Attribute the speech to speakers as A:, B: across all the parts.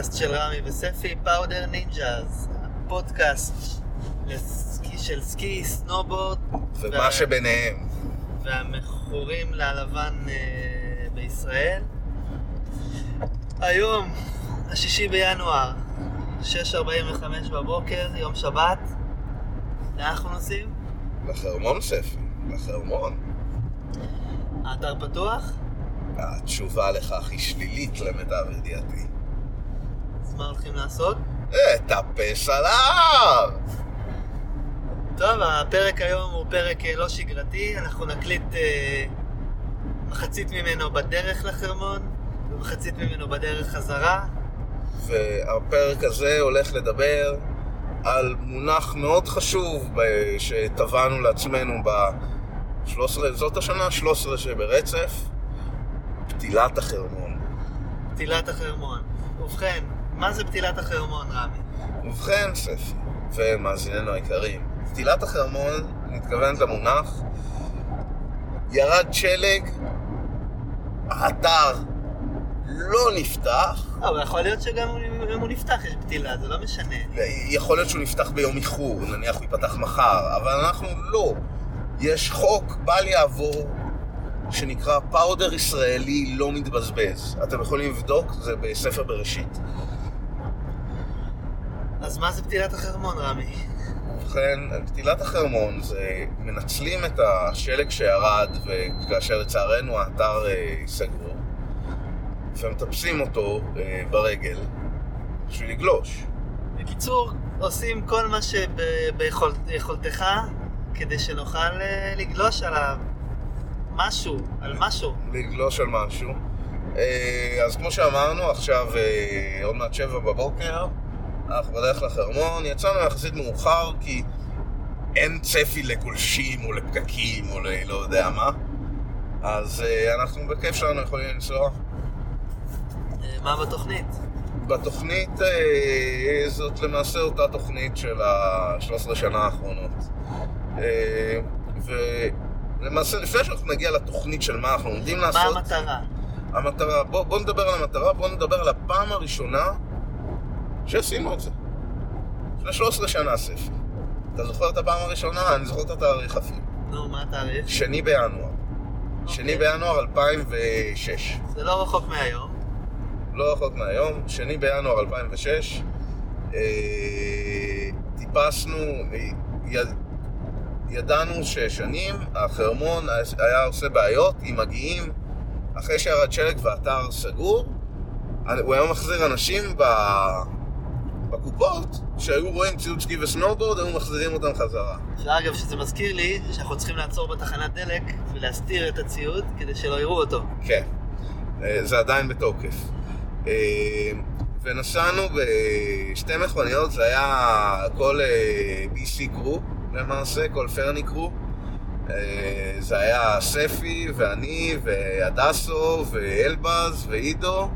A: לפודקאסט של רמי וספי, Powder Ninjas. הפודקאסט לסקי, של סקי, סנובורד.
B: ומה
A: וה-
B: שביניהם.
A: והמכורים ללבן אה, בישראל. היום, השישי בינואר, 6.45 בבוקר, יום שבת. לאן אנחנו נוסעים?
B: לחרמון ספי, לחרמון.
A: האתר פתוח?
B: התשובה לכך היא שלילית למיטב ידיעתי.
A: מה הולכים לעשות?
B: טפס על ההר!
A: טוב, הפרק היום הוא פרק אה, לא שגרתי, אנחנו נקליט אה, מחצית ממנו בדרך לחרמון, ומחצית ממנו בדרך חזרה.
B: והפרק הזה הולך לדבר על מונח מאוד חשוב שטבענו לעצמנו ב-13, זאת השנה 13 שברצף, פתילת החרמון.
A: פתילת החרמון. ובכן, מה זה פתילת החרמון, רמי?
B: ובכן, ספי, ומאזיננו היקרים, פתילת החרמון מתכוונת למונח ירד שלג, האתר לא נפתח,
A: אבל יכול להיות שגם אם הוא נפתח יש פתילה, זה לא משנה.
B: יכול להיות שהוא נפתח ביום איחור, נניח הוא ייפתח מחר, אבל אנחנו לא. יש חוק בל יעבור שנקרא פאודר ישראלי לא מתבזבז. אתם יכולים לבדוק, זה בספר בראשית.
A: אז מה זה פתילת החרמון, רמי?
B: ובכן, פתילת החרמון זה מנצלים את השלג שירד וכאשר לצערנו האתר אה, סגור ומטפסים אותו אה, ברגל בשביל לגלוש.
A: בקיצור, עושים כל מה שביכולתך כדי שנוכל אה, לגלוש על משהו, על משהו.
B: לגלוש על משהו. אז כמו שאמרנו, עכשיו עוד מעט שבע בבוקר, אנחנו בדרך לחרמון, יצאנו יחסית מאוחר כי אין צפי לגולשים או לפקקים או לא יודע מה. אז אה, אנחנו בכיף שלנו יכולים לנסוע.
A: אה, מה בתוכנית?
B: בתוכנית אה, זאת למעשה אותה תוכנית של ה-13 שנה האחרונות. ולמעשה, לפני שאנחנו נגיע לתוכנית של מה אנחנו עומדים
A: מה
B: לעשות,
A: המטרה?
B: המטרה, בוא, בוא נדבר על המטרה, בוא נדבר על הפעם הראשונה שעשינו את זה. לפני 13 שנה, ספי. אתה זוכר את הפעם הראשונה? אני זוכר את התאריך אפילו.
A: נו, מה התאריך?
B: שני בינואר. שני
A: אוקיי.
B: בינואר 2006.
A: זה לא רחוק מהיום.
B: לא רחוק מהיום, שני בינואר 2006, אה, טיפסנו, אה, יד, ידענו ששנים החרמון היה עושה בעיות אם מגיעים אחרי שירד שלג והאתר סגור, הוא היה מחזיר אנשים ב... בקופות שהיו רואים ציוד סקי וסנובורד, היו מחזירים אותם חזרה.
A: שאגב, שזה מזכיר לי שאנחנו צריכים לעצור בתחנת דלק ולהסתיר את הציוד כדי שלא יראו אותו.
B: כן, אה, זה עדיין בתוקף. אה, ונסענו בשתי מכוניות, זה היה כל אה, BC קרו למעשה, כל פרני קרו. זה היה ספי ואני והדסו ואלבז ועידו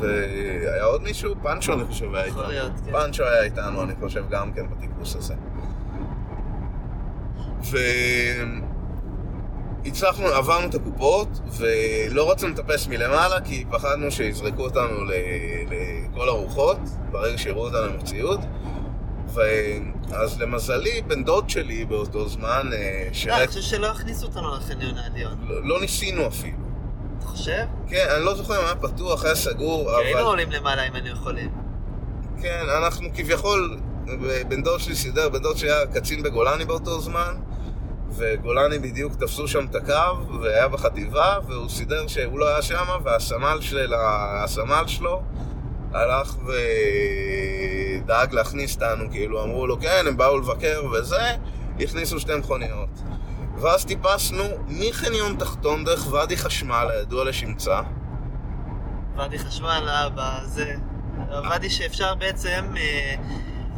B: והיה עוד מישהו? פאנצ'ו אני חושב היה איתנו.
A: כן.
B: פאנצ'ו היה איתנו אני חושב גם כן בטיפוס הזה. והצלחנו, עברנו את הקופות, ולא רצינו לטפס מלמעלה, כי פחדנו שיזרקו אותנו ל- לכל הרוחות, ברגע שיראו אותנו עם הציוד. ואז למזלי, בן דוד שלי באותו זמן, אה,
A: לא, אני
B: שירת,
A: חושב שלא הכניסו אותנו לחניון העליון.
B: לא, לא ניסינו אפילו.
A: אתה חושב?
B: כן, אני לא זוכר אם היה פתוח, היה סגור,
A: כי היינו
B: אבל...
A: עולים למעלה אם היינו יכולים.
B: כן, אנחנו כביכול, בן דוד שלי סידר, בן דוד שלי היה קצין בגולני באותו זמן, וגולני בדיוק תפסו שם את הקו, והיה בחטיבה, והוא סידר שהוא לא היה שם, והסמל של הסמל שלו הלך ודאג להכניס אותנו, כאילו אמרו לו, כן, הם באו לבקר וזה, הכניסו שתי מכוניות. ואז טיפסנו מחניון תחתון דרך ואדי חשמל, הידוע לשמצה.
A: ואדי חשמל, אבא, זה... ואדי שאפשר בעצם, אה,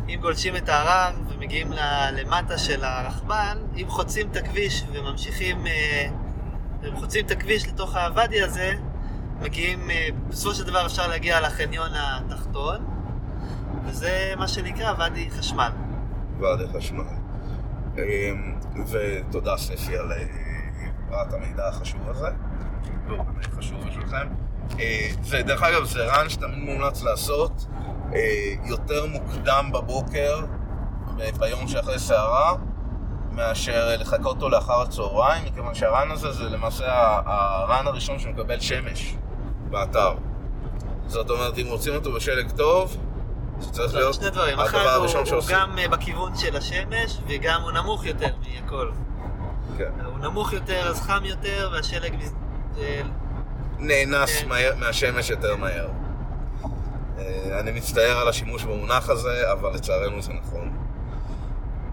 A: אם גולשים את ההרר ומגיעים ל- למטה של הרכבל, אם חוצים את הכביש וממשיכים, אה, אם חוצים את הכביש לתוך הוואדי הזה, מגיעים, אה, בסופו של דבר אפשר להגיע לחניון התחתון, וזה מה שנקרא ואדי חשמל.
B: ואדי חשמל. אמ, ותודה ספי על אה, העברת המידע החשוב הזה. לא, באמת חשוב בשבילכם. אה, ודרך אגב, זה רן שתמיד מומלץ לעשות אה, יותר מוקדם בבוקר, ביום שאחרי סערה, מאשר לחכות אותו לאחר הצהריים, מכיוון שהרן הזה זה למעשה הרן הראשון שמקבל שמש באתר. זאת אומרת, אם רוצים אותו בשלג טוב, זה צריך
A: לא,
B: להיות
A: שני דברים.
B: הדבר
A: אחד, הוא,
B: הראשון
A: הוא
B: שעושים.
A: גם אה, בכיוון של השמש, וגם הוא נמוך יותר מהכל.
B: כן.
A: הוא נמוך יותר, אז חם יותר, והשלג... אה,
B: נאנס
A: כן.
B: מהר, מהשמש יותר מהר. אה, אני מצטער על השימוש במונח הזה, אבל לצערנו זה נכון.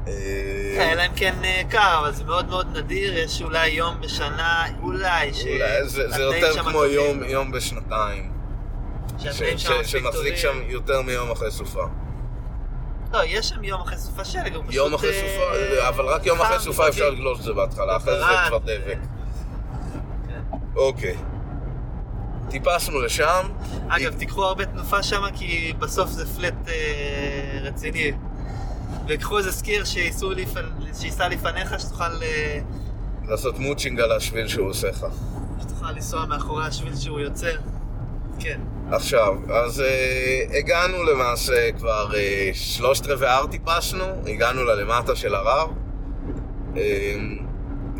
B: אה,
A: אלא אם כן אה, קר, אבל זה מאוד מאוד נדיר, יש אולי יום בשנה, אולי, ש...
B: אולי זה, יותר כמו יום, יום בשנתיים,
A: שהתנאים שם
B: שמחזיק. שם יותר מיום אחרי סופה.
A: לא, יש שם יום אחרי סופה שלג, הוא פשוט...
B: יום אחרי
A: אה,
B: סופה, אבל רק יום אחרי סופה אפשר
A: ובריא.
B: לגלוש את זה בהתחלה, אחרי זה. כבר דבק.
A: כן.
B: אוקיי. טיפסנו לשם.
A: אגב, תיקחו הרבה תנופה שם, כי בסוף זה פלט אה, רציני. וקחו איזה סקיר שייסע לפניך, שתוכל, אה,
B: לעשות מוצ'ינג על השביל שהוא עושה לך.
A: שתוכל לנסוע מאחורי השביל שהוא יוצר. כן.
B: עכשיו, אז אה, הגענו למעשה כבר אה, שלושת רבעי הר טיפסנו, הגענו ללמטה של הרר, אה,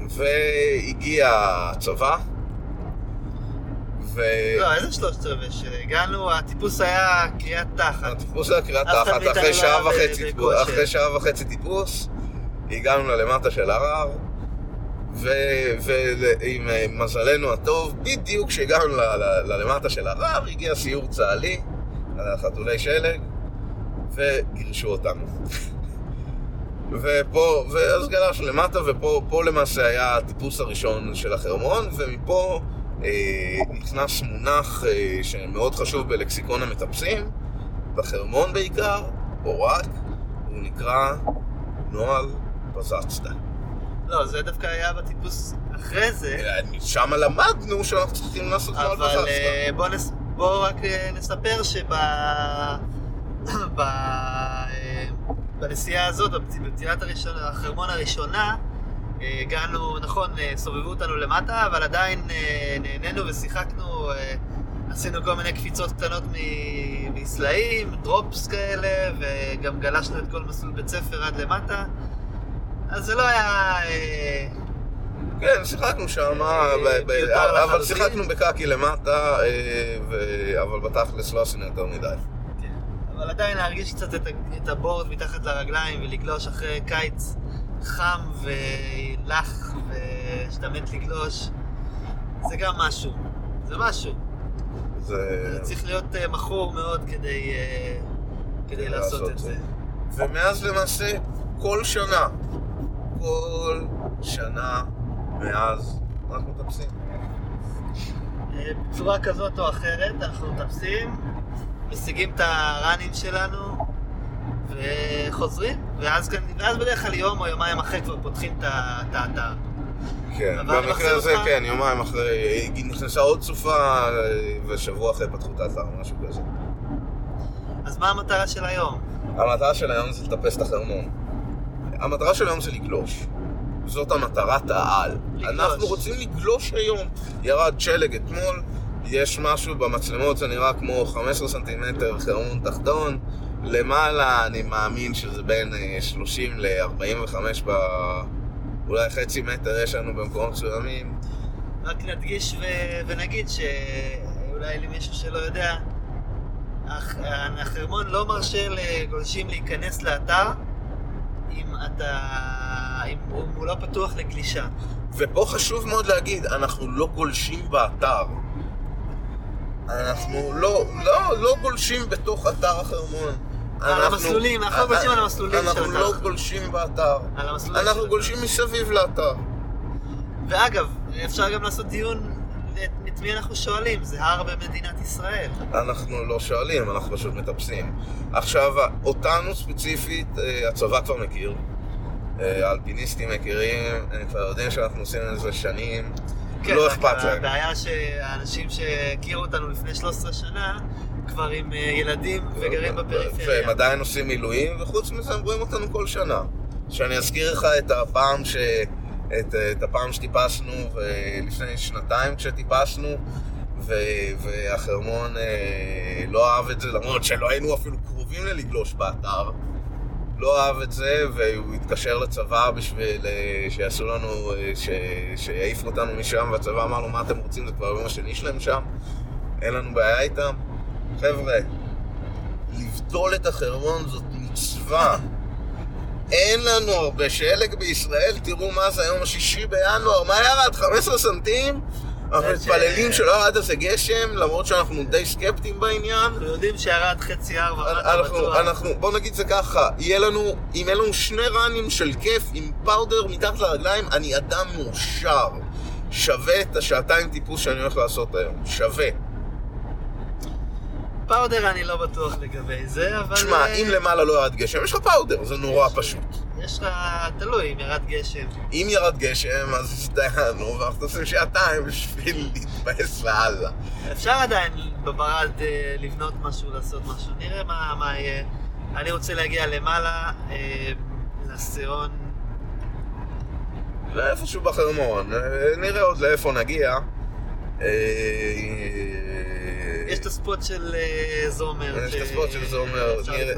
B: והגיע הצבא, ו...
A: לא, איזה שלושת רבעי שהגענו, הטיפוס היה קריאת תחת.
B: הטיפוס היה קריאת תחת, אחרי
A: לא
B: שעה טיפוס-. אחרי שעה וחצי טיפוס, הגענו ללמטה של הרר, ועם מזלנו הטוב, בדיוק כשהגענו ללמטה של הרר, הגיע סיור צה"לי, חתולי שלג, וגירשו אותנו. ופה, ואז גלשנו למטה, ופה פה למעשה היה הטיפוס הראשון של החרמון, ומפה אה, נכנס מונח אה, שמאוד חשוב בלקסיקון המטפסים, בחרמון בעיקר, או רק, הוא נקרא נוהל פזצדה.
A: לא, זה דווקא היה בטיפוס אחרי זה,
B: שם למדנו שאנחנו צריכים לעשות נוהל
A: אבל. אה, בוא נס- בוא רק אה, נספר שב... ב... אה, בנסיעה הזאת, בפציעת הראשונה, החרמון הראשונה, אה, הגענו, נכון, אה, סובבו אותנו למטה, אבל עדיין אה, נהנינו ושיחקנו, אה, עשינו כל מיני קפיצות קטנות מסלעים, דרופס כאלה, וגם גלשנו את כל מסלול בית ספר עד למטה. אז זה לא היה... אה,
B: כן, שיחקנו שם,
A: אה, מיותר
B: אבל. שיחקנו בקקי למטה, אה, אבל בתכלס לא עשינו יותר מדי.
A: כן. אבל עדיין להרגיש קצת את, הבורד מתחת לרגליים ולגלוש אחרי קיץ חם ולח ושאתה מת לגלוש, זה גם משהו. זה משהו.
B: זה...
A: צריך להיות אה, מכור מאוד כדי, אה, כדי לעשות את זה.
B: ומאז למעשה, כל שנה, כל שנה מאז, אנחנו מטפסים.
A: אה, בצורה כזאת או אחרת, אנחנו מטפסים, משיגים את הראנים שלנו וחוזרים, ואז, ואז בדרך כלל יום או יומיים אחרי כבר פותחים את האתר.
B: כן, במקרה הזה,
A: אותך-
B: כן, יומיים אחרי, נכנסה עוד סופה, ושבוע אחרי פתחו את האתר, משהו כזה.
A: אז מה המטרה של היום?
B: המטרה של היום זה לטפס את החרמון. המטרה של היום זה לגלוש. זאת המטרת העל.
A: לגלוש.
B: אנחנו רוצים לגלוש היום. ירד שלג אתמול, יש משהו במצלמות שנראה כמו 15 סנטימטר חרמון תחתון. למעלה אני מאמין שזה בין אה, 30 ל-45 ב... אולי חצי מטר יש לנו במקומות מסוימים.
A: רק נדגיש ו- ונגיד שאולי למישהו שלא יודע, הח- החרמון לא מרשה לגולשים להיכנס לאתר אם אתה... אם הוא הוא לא פתוח לגלישה.
B: ופה חשוב מאוד להגיד, אנחנו לא גולשים באתר. אנחנו לא, לא, לא גולשים בתוך אתר החרמון.
A: על
B: אנחנו-
A: המסלולים, אנחנו לא גולשים על המסלולים של
B: אנחנו
A: אתר.
B: לא גולשים באתר.
A: על המסלולים
B: אנחנו. גולשים מסביב לאתר.
A: ואגב, אפשר גם לעשות דיון את את מי אנחנו שואלים, זה הר במדינת ישראל.
B: אנחנו לא שואלים, אנחנו פשוט מטפסים. עכשיו, אותנו ספציפית, אה, הצבא כבר מכיר. אה, האלפיניסטים מכירים, הם כבר יודעים שאנחנו עושים את זה שנים. לא
A: רק
B: אכפת להם.
A: הבעיה שהאנשים שהכירו אותנו לפני 13 שנה, כבר עם אה, ילדים וגרים בפריפריה.
B: והם עדיין עושים מילואים, וחוץ מזה הם רואים אותנו כל שנה. שאני אזכיר לך את הפעם ש... את, את הפעם שטיפסנו לפני שנתיים כשטיפסנו ו... והחרמון אה, לא אהב את זה למרות שלא היינו אפילו קרובים ללגלוש באתר. לא אהב את זה והוא התקשר לצבא בשביל אה, שיעשו לנו, אה, ש... שיעיפו אותנו משם והצבא אמר לו מה אתם רוצים? זה כבר היום השני שלהם שם. אין לנו בעיה איתם. חבר'ה לבדול את החרמון זאת מצווה אין לנו הרבה שלג בישראל, תראו מה זה היום השישי בינואר, מה ירד? 15 סנטים? אנחנו מתפללים שלא ירד איזה גשם, למרות שאנחנו די סקפטיים בעניין.
A: אנחנו יודעים שירד חצי ארבע,
B: אנחנו, בוא נגיד זה ככה, יהיה לנו, אם יהיה לנו שני ראנים של כיף עם פאודר מתחת לרגליים, אני אדם מאושר. שווה את השעתיים טיפוס שאני הולך לעשות היום, שווה.
A: פאודר אני לא בטוח לגבי זה, אבל...
B: שמע, אה, אם למעלה לא ירד גשם, יש לך פאודר, זה נורא פשוט.
A: יש לך, תלוי, אם ירד גשם.
B: אם ירד גשם, אז דיינו, ואנחנו עושים שעתיים בשביל להתבאס והלאה.
A: אפשר עדיין בברד אה, לבנות משהו, לעשות משהו. נראה מה יהיה. אני רוצה להגיע למעלה, אה, לסיון.
B: לאיפשהו בחרמון, נראה עוד לאיפה נגיע.
A: יש את הספוט של אה, זומר.
B: יש את הספוט של זומר,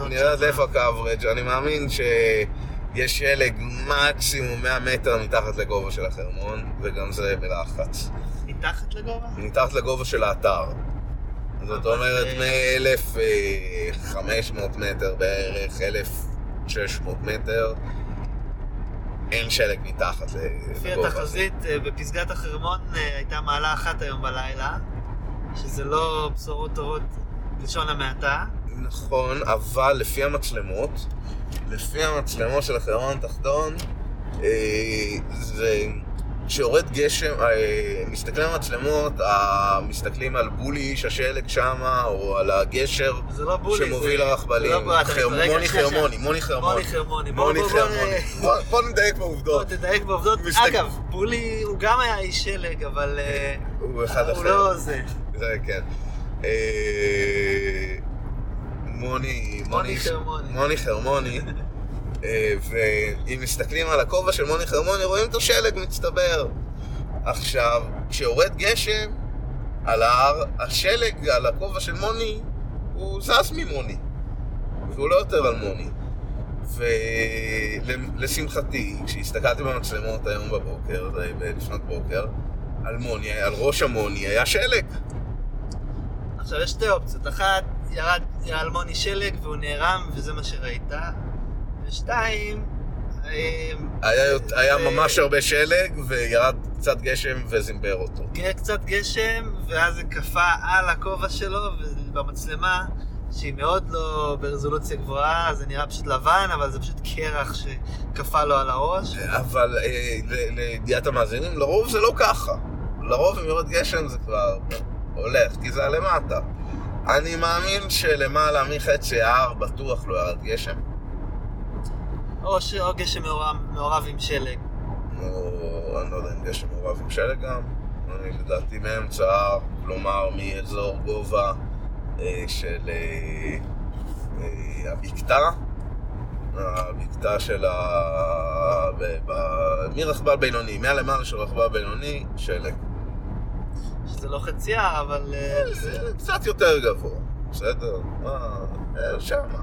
B: נראה עד איפה הקאברג', אני מאמין שיש שלג מקסימום 100 מטר מתחת לגובה של החרמון, וגם זה בלחץ.
A: מתחת לגובה?
B: מתחת לגובה של האתר. זאת אומרת, אה, מ-1500 מטר בערך, 1,600 מטר, אין שלג מתחת לגובה.
A: לפי התחזית, אה, בפסגת החרמון הייתה מעלה אחת היום בלילה. שזה לא בשורות טובות בלשון המעטה.
B: נכון, אבל לפי המצלמות, לפי המצלמות של החרמון התחתון, אה, זה... כשיורד גשם, אה, מסתכלים על מצלמות, מסתכלים על בולי השלג שמה, או על הגשר
A: לא בולי,
B: שמוביל לרכבלים.
A: זה לא
B: חרמוני, מוני חרמוני,
A: מוני חרמוני. מוני חרמוני.
B: מוני חרמוני. בוא נדייק בעובדות.
A: בוא תדייק בעובדות. אגב, בולי הוא גם היה איש שלג, אבל... אה,
B: הוא אחד אחר.
A: הוא לא זה.
B: זה כן. אה,
A: מוני, מוני חרמוני.
B: מוני חרמוני. אה, ואם מסתכלים על הכובע של מוני חרמוני, רואים את השלג מצטבר. עכשיו, כשיורד גשם על ההר, השלג על הכובע של מוני, הוא זז ממוני. והוא לא יותר על מוני. ולשמחתי, כשהסתכלתי במצלמות היום בבוקר, לפנות בוקר, על מוני, על ראש המוני היה שלג.
A: עכשיו יש שתי אופציות, אחת, ירד אלמוני שלג והוא נערם וזה מה שראית, ושתיים,
B: היה, היה ממש הרבה שלג וירד קצת גשם וזימבר אותו.
A: כן, קצת גשם ואז זה קפא על הכובע שלו ובמצלמה שהיא מאוד לא ברזולוציה גבוהה, זה נראה פשוט לבן, אבל זה פשוט קרח שקפא לו על הראש.
B: אבל אה, לידיעת המאזינים, לרוב זה לא ככה. לרוב אם יורד גשם זה כבר הולך, כי זה הלמטה. אני מאמין שלמעלה מחצי ההר בטוח לא ירד גשם.
A: או, ש... או גשם מעורב, מעורב עם שלג.
B: או, אני לא יודע אם גשם מעורב עם שלג גם. אני לדעתי מאמצע ההר, כלומר מאזור גובה אה, של אה, אה, הבקתה. הבקתה של ה... ב... ב... מרכבל בינוני, מהלמעלה של רכבל בינוני, שלג.
A: שזה לא חצייה, אבל... אה,
B: קצת יותר גבוה, בסדר? מה, אה, שמה.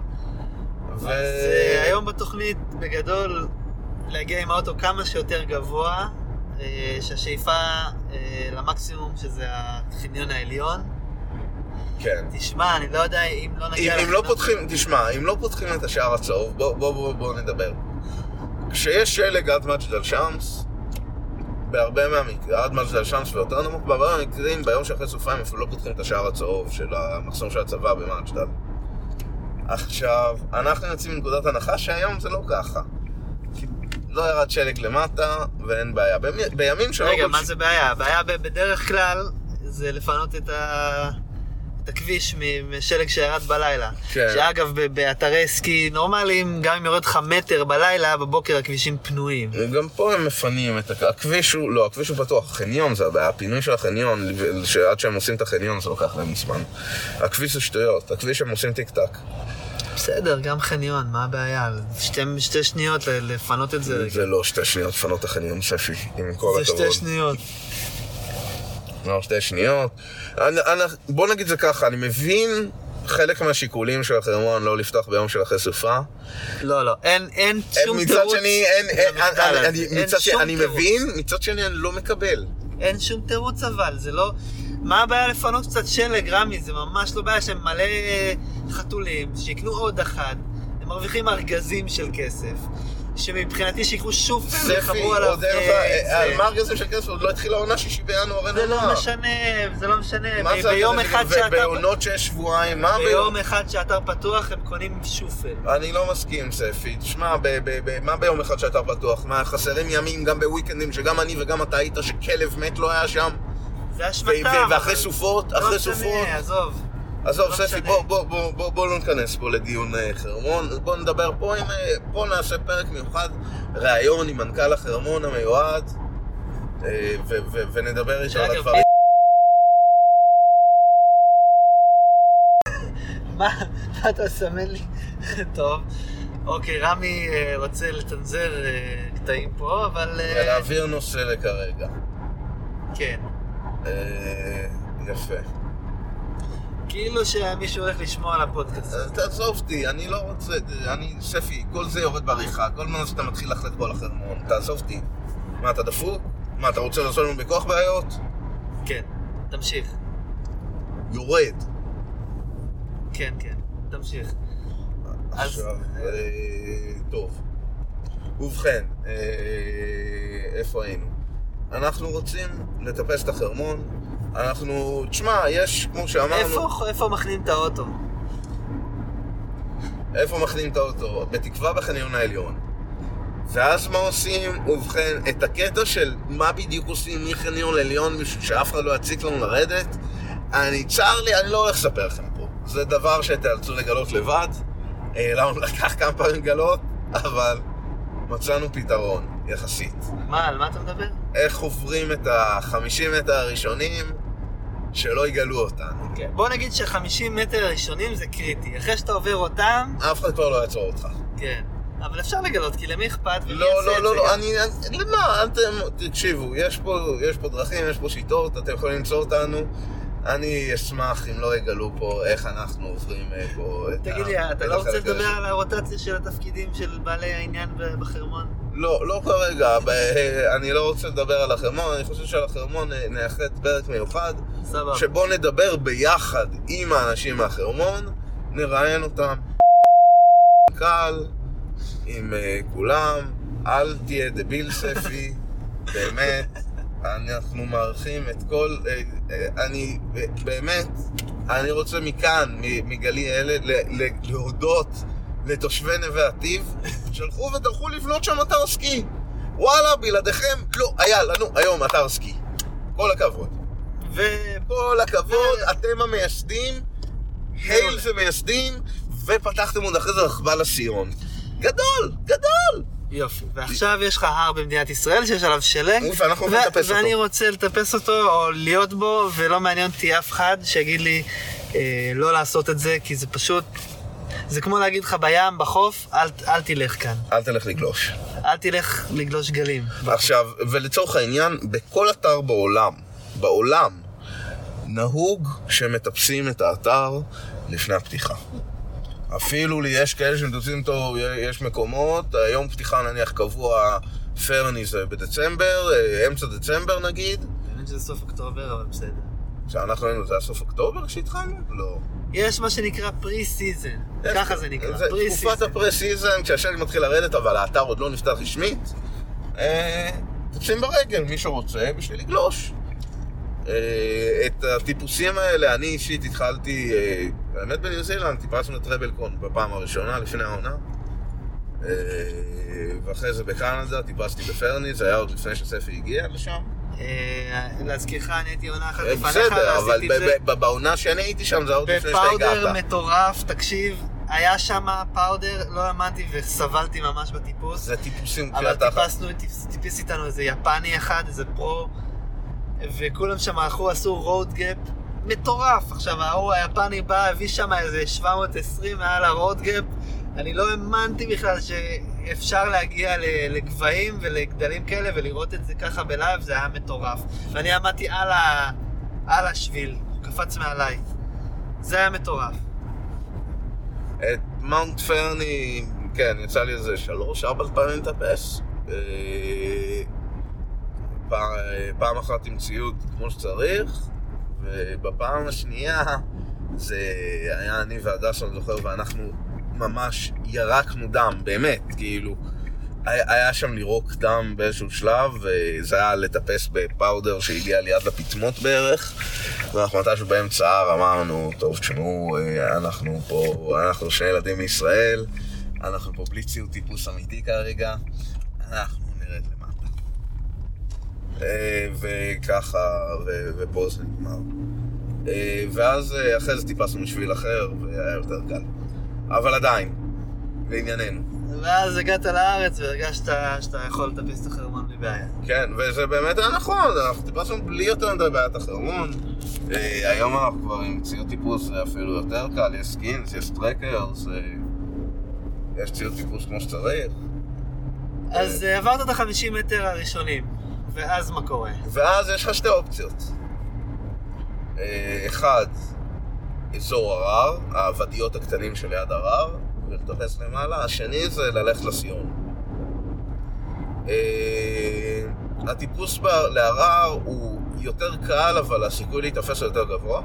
A: אז אה, היום בתוכנית, בגדול, להגיע עם האוטו כמה שיותר גבוה, שהשאיפה למקסימום, שזה החניון העליון.
B: כן.
A: תשמע, אני לא יודע אם לא נגיע...
B: אם, אם לא פותחים, תשמע, אם לא פותחים את השער הצהוב, בוא, בוא, בוא, בוא נדבר. כשיש שלג עד מג'דל שמס, בהרבה מהמקרים, עד מג'דל שמס ויותר נמוך, בהרבה מהמקרים, ביום שאחרי סופיים אפילו לא פותחים את השער הצהוב של המחסום של הצבא במג'דל. עכשיו, אנחנו יוצאים מנקודת הנחה שהיום זה לא ככה. לא ירד שלג למטה ואין בעיה. בימים שלא...
A: רגע, מה זה בעיה? הבעיה בדרך כלל זה לפנות את ה... את הכביש משלג שירד בלילה. כן. שאגב, באתרי סקי נורמליים, גם אם יורד לך מטר בלילה, בבוקר הכבישים פנויים.
B: גם פה הם מפנים את הכביש, הוא, לא, הכביש הוא פתוח, החניון זה הבעיה, הפינוי של החניון, שעד שהם עושים את החניון זה לוקח להם זמן. הכביש זה שטויות, הכביש הם עושים טיק טק.
A: בסדר, גם חניון, מה הבעיה? שתי, שתי שניות לפנות את זה רגע.
B: זה לא שתי שניות לפנות את החניון שפי, עם כל
A: זה
B: הכבוד.
A: שתי שניות.
B: לא, שתי שניות. אני, אני, בוא נגיד זה ככה, אני מבין חלק מהשיקולים של החרמון לא לפתוח ביום של אחרי סופה.
A: לא, לא, אין, אין שום
B: מצד
A: תירוץ.
B: שני, אין, אין, אני,
A: הזה.
B: אני,
A: אין
B: מצד שני,
A: שום
B: אני. מבין, מצד שני אני לא מקבל.
A: אין שום תירוץ אבל, זה לא... מה הבעיה לפנות קצת שלג, רמי? זה ממש לא בעיה שהם מלא חתולים, שיקנו עוד אחד, הם מרוויחים ארגזים של כסף, שמבחינתי שיקחו שוב
B: ספי,
A: ויחברו עליו... אה,
B: אה, על מה ארגזים של כסף? עוד לא התחילה העונה שישי בינואר, אין
A: זה. לא משנה, זה לא משנה.
B: מה זה
A: ביום אחד שאתה...
B: ובעונות שיש שבועיים, מה ביום?
A: ביום אחד שהאתר פתוח הם קונים שופל.
B: אני לא מסכים, ספי. תשמע, מה ביום אחד שאתה בטוח? מה, חסרים ימים גם בוויקנדים שגם אני וגם אתה היית שכלב מת לא היה שם?
A: זה.
B: ו- ואחרי
A: אבל-
B: סופות,
A: לא
B: אחרי
A: משנה,
B: סופות.
A: עזוב.
B: עזוב,
A: לא
B: ספי,
A: משנה.
B: בוא, בוא, בוא, בוא, בוא לא ניכנס פה לדיון אה, חרמון. בוא נדבר פה עם... בוא נעשה פרק מיוחד, ראיון עם מנכ"ל החרמון המיועד, אה, ו- ו- ונדבר איתו על הדברים.
A: מה אתה מסמן לי? טוב. אוקיי, רמי אה, רוצה לצנזר קטעים פה, אבל...
B: ולהעביר נושא לכרגע.
A: כן.
B: יפה.
A: כאילו שמישהו הולך לשמוע על הפודקאסט.
B: אז תעזוב אותי, אני לא רוצה, אני, ספי, כל זה יורד בעריכה, כל הזמן שאתה מתחיל לחלק פה על החרמון, תעזוב אותי. מה, אתה דפוק? מה, אתה רוצה לעשות לנו בכוח בעיות?
A: כן, תמשיך.
B: יורד.
A: כן, כן, תמשיך.
B: עכשיו, אה, טוב. ובכן, אה, איפה היינו? אנחנו רוצים לטפס את החרמון, אנחנו, תשמע, יש, כמו שאמרנו,
A: איפה- איפה מכנים את האוטו?
B: איפה מכנים את האוטו? בתקווה בחניון העליון. ואז מה עושים? ובכן, את הקטע של מה בדיוק עושים מחניון לעליון בשביל שאף אחד לא יציק לנו לרדת, אני, צר לי, אני לא הולך לספר לכם פה. זה דבר שתיאלצו לגלות לבד. אה, לנו לקח כמה פעמים לגלות, אבל מצאנו פתרון, יחסית.
A: מה, על מה אתה מדבר?
B: איך עוברים את החמישים מטר הראשונים שלא יגלו אותנו.
A: כן. בוא נגיד ש-50 מטר הראשונים זה קריטי. אחרי שאתה עובר אותם,
B: אף אחד כבר לא יעצור אותך.
A: כן. אבל אפשר לגלות, כי למי אכפת? ומי
B: לא,
A: יעשה
B: לא,
A: את
B: לא,
A: זה
B: לא? אני, אני, למה, אתם, תקשיבו, יש פה, יש פה דרכים, יש פה שיטות, אתם יכולים למצוא אותנו. אני אשמח אם לא יגלו פה איך אנחנו עוברים אה, פה את
A: תגיד
B: ה-
A: לי, אתה
B: את
A: לא רוצה לדבר. על הרוטציה של התפקידים של בעלי העניין בחרמון?
B: לא, לא כרגע, ב- אני לא רוצה לדבר על החרמון, אני חושב שעל החרמון אה, נאחד פרק מיוחד,
A: סבבה.
B: שבו נדבר ביחד עם האנשים מהחרמון, נראיין אותם. קל, עם אה, כולם, אל תהיה דביל ספי, באמת, אנחנו מארחים את כל, אה, אה, אני ב- באמת, אני רוצה מכאן, מ- מגלי אלה, ל- ל- להודות לתושבי נווה עתיב, שהלכו וטרחו לבנות שם אתר סקי. וואלה, בלעדיכם לא היה לנו היום אתר סקי. כל הכבוד.
A: ו...
B: כל הכבוד,
A: ו-
B: אתם המייסדים, הייל זה מייסדים, ופתחתם עוד אחרי זה רכבל הסיון. גדול, גדול!
A: יופי. ועכשיו יש לך הר במדינת ישראל שיש עליו שלג.
B: רוצים
A: ואני. רוצה לטפס אותו, או להיות בו, ולא מעניין אותי אף אחד שיגיד לי אה, לא לעשות את זה, כי זה פשוט... זה כמו להגיד לך בים, בחוף, אל, אל תלך כאן.
B: אל תלך לגלוש.
A: אל תלך לגלוש גלים.
B: עכשיו, ולצורך העניין, בכל אתר בעולם, בעולם, נהוג שמטפסים את האתר לפני הפתיחה. אפילו לי יש כאלה שמטפסים אותו, יש מקומות, היום פתיחה נניח קבוע, פרני זה בדצמבר, אה, אמצע דצמבר נגיד,
A: האמת שזה סוף אוקטובר, אבל בסדר.
B: שאנחנו היינו, זה היה סוף אוקטובר שהתחלנו? לא.
A: יש מה שנקרא pre season. ככה זה נקרא,
B: זה
A: pre
B: תקופת
A: season.
B: ה pre season, כשהשלג מתחיל לרדת, אבל האתר עוד לא נפתח רשמית. אה, טפסים ברגל, מי שרוצה, בשביל לגלוש. אה, את הטיפוסים האלה, אני אישית התחלתי, אה, באמת בניו זילנד, טיפסנו את רבלקון בפעם הראשונה, לפני העונה. אה, ואחרי זה בקנדה, טיפסתי בפרני, זה היה עוד לפני שספי הגיע לשם.
A: אה, להזכירך, אני הייתי עונה אחת
B: אה,
A: לפניך,
B: בסדר, אבל
A: ועשיתי את זה.
B: ב- ב- בעונה שאני הייתי שם, זה עוד לפני
A: בפאודר
B: שהגעת.
A: מטורף, תקשיב, היה שם powder, לא האמנתי וסבלתי ממש בטיפוס.
B: זה טיפוסים
A: אבל
B: קריעת תחת.
A: טיפסנו, טיפ- טיפס איתנו איזה יפני אחד, איזה pro, וכולם שם הלכו, עשו road gap מטורף. עכשיו, ההוא היפני בא, הביא שם איזה 720 מעל ה road gap, אני לא האמנתי בכלל שאפשר להגיע לגבהים ולגדלים כאלה ולראות את זה ככה ב live, זה היה מטורף. ואני עמדתי על, ה... על השביל, הוא קפץ מעליי. זה היה מטורף.
B: את מאונט פרני, כן, יצא לי איזה שלוש, ארבע פעמים לטפס. אה, פעם, אחת עם ציוד כמו שצריך, ובפעם השנייה זה היה אני והדס, אני זוכר, ואנחנו ממש ירקנו דם, באמת, כאילו. היה, שם לירוק דם באיזשהו שלב, וזה היה לטפס בפאודר שהגיע ליד לפטמות בערך, ואנחנו מתישהו באמצע ההר אמרנו, טוב, תשמעו, אה, אנחנו פה, אנחנו שני ילדים מישראל, אנחנו פה בלי ציוד טיפוס אמיתי כרגע, אנחנו נרד למטה. אה, וככה, ו- ופה זה נגמר. אה, ואז אחרי זה טיפסנו בשביל אחר, והיה יותר קל. אבל עדיין, לענייננו.
A: ואז הגעת לארץ והרגשת שאתה יכול לטפס את החרמון בלי בעיה.
B: כן, וזה באמת היה נכון, אנחנו טיפסנו בלי יותר מדי בעיית החרמון. אה, היום אנחנו כבר עם ציוד טיפוס אפילו יותר קל, יש skins, יש trackers, אה, יש ציוד טיפוס כמו שצריך.
A: אז אה, עברת את החמישים מטר הראשונים, ואז מה קורה?
B: ואז יש לך שתי אופציות. אחד, אזור הרר, הוואדיות הקטנים שליד הרר, ולטפס למעלה. השני זה ללכת לסיון. אה, הטיפוס להרר הוא יותר קל, אבל הסיכוי להיתפס הוא יותר גבוה.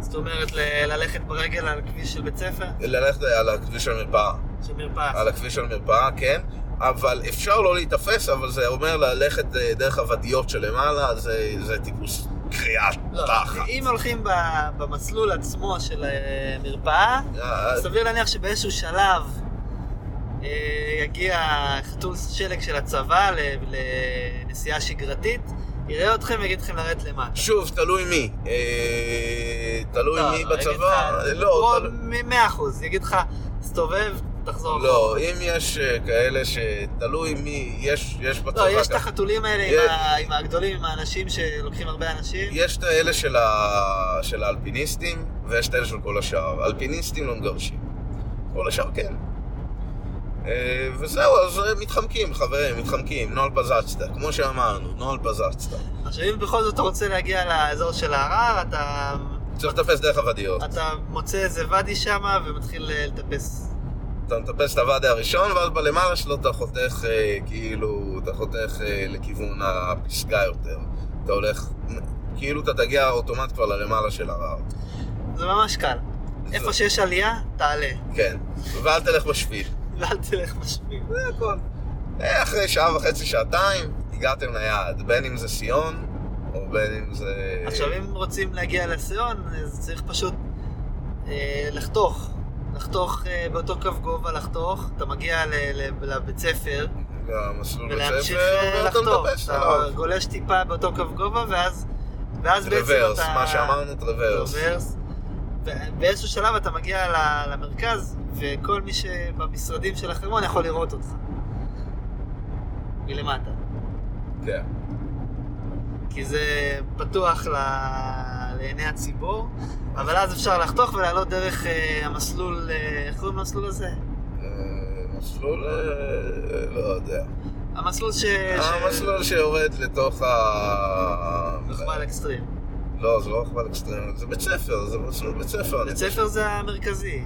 A: זאת אומרת, ללכת ברגל על כביש של בית ספר?
B: ללכת על הכביש של מרפאה.
A: של מרפאה.
B: על הכביש של מרפאה, כן. אבל אפשר לא להיתפס, אבל זה אומר ללכת אה, דרך הוודיות שלמעלה, זה, זה טיפוס קריאת
A: לא,
B: תחת.
A: אם הולכים במסלול עצמו של אה, מרפאה,
B: אה,
A: סביר להניח שבאיזשהו שלב אה, יגיע חתול שלג של הצבא לנסיעה שגרתית, יראה אתכם ויגיד לכם לרדת למטה.
B: שוב, תלוי מי. תלוי
A: לא,
B: מי
A: לא,
B: בצבא. לא, תלוי-
A: מאה אחוז, יגיד לך, תסתובב, תחזור
B: לא, אם יש אה, כאלה שתלוי מי, יש, יש בצבא.
A: לא, יש את החתולים האלה עם
B: יש-
A: ה- עם הגדולים, עם האנשים שלוקחים הרבה אנשים.
B: יש את האלה של, ה... של האלפיניסטים, ויש את האלה של כל השאר. אלפיניסטים לא מגרשים. כל השאר כן. אה, וזהו, אז אה, מתחמקים, חברים, מתחמקים. נוהל פזצת, כמו שאמרנו, נוהל פזצת.
A: עכשיו, אם בכל זאת אתה רוצה להגיע לאזור של ההרר, אתה,
B: צריך לטפס דרך הוודיות.
A: אתה מוצא איזה ואדי שם ומתחיל לטפס.
B: אתה מטפס את הוואדי הראשון, ואז בלמעלה שלו אתה חותך, אה, כאילו, אתה חותך אה, לכיוון הפסגה יותר. אתה הולך, כאילו אתה תגיע אוטומט כבר ללמעלה של הרר.
A: זה ממש קל. איפה שיש עלייה, תעלה.
B: כן. ואל תלך בשביל.
A: ואל תלך משפיל.
B: זה הכל. אה, אחרי שעה וחצי, שעתיים, הגעתם ליעד. בין אם זה סיון, או בין אם זה...
A: עכשיו, אם רוצים להגיע לסיון, אז צריך פשוט אה, לחתוך. לחתוך אה, באותו קו גובה, לחתוך. אתה מגיע לבית ספר,
B: למסלול בית
A: ולהמשיך
B: ספר,
A: אה,
B: ואתה
A: לחתוך. אתה
B: עליו.
A: גולש טיפה באותו קו גובה, ואז, ואז בעצם
B: traverse,
A: אתה...
B: מה שאמרנו, traverse.
A: traverse. ובאיזשהו שלב אתה מגיע למרכז, וכל מי שבמשרדים של החרמון יכול לראות אותך. מלמטה.
B: כן.
A: כי זה פתוח ל... לעיני הציבור, אבל אז אפשר לחתוך ולעלות דרך אה, המסלול, אה, איך קוראים למסלול הזה?
B: אה, מסלול, לא יודע.
A: המסלול ש...
B: המסלול שיורד לתוך ה...
A: נחבל אקסטרים.
B: לא, זה לא רכבל אקסטרים, זה בית ספר, זה מסלול בית ספר.
A: בית ספר זה המרכזי.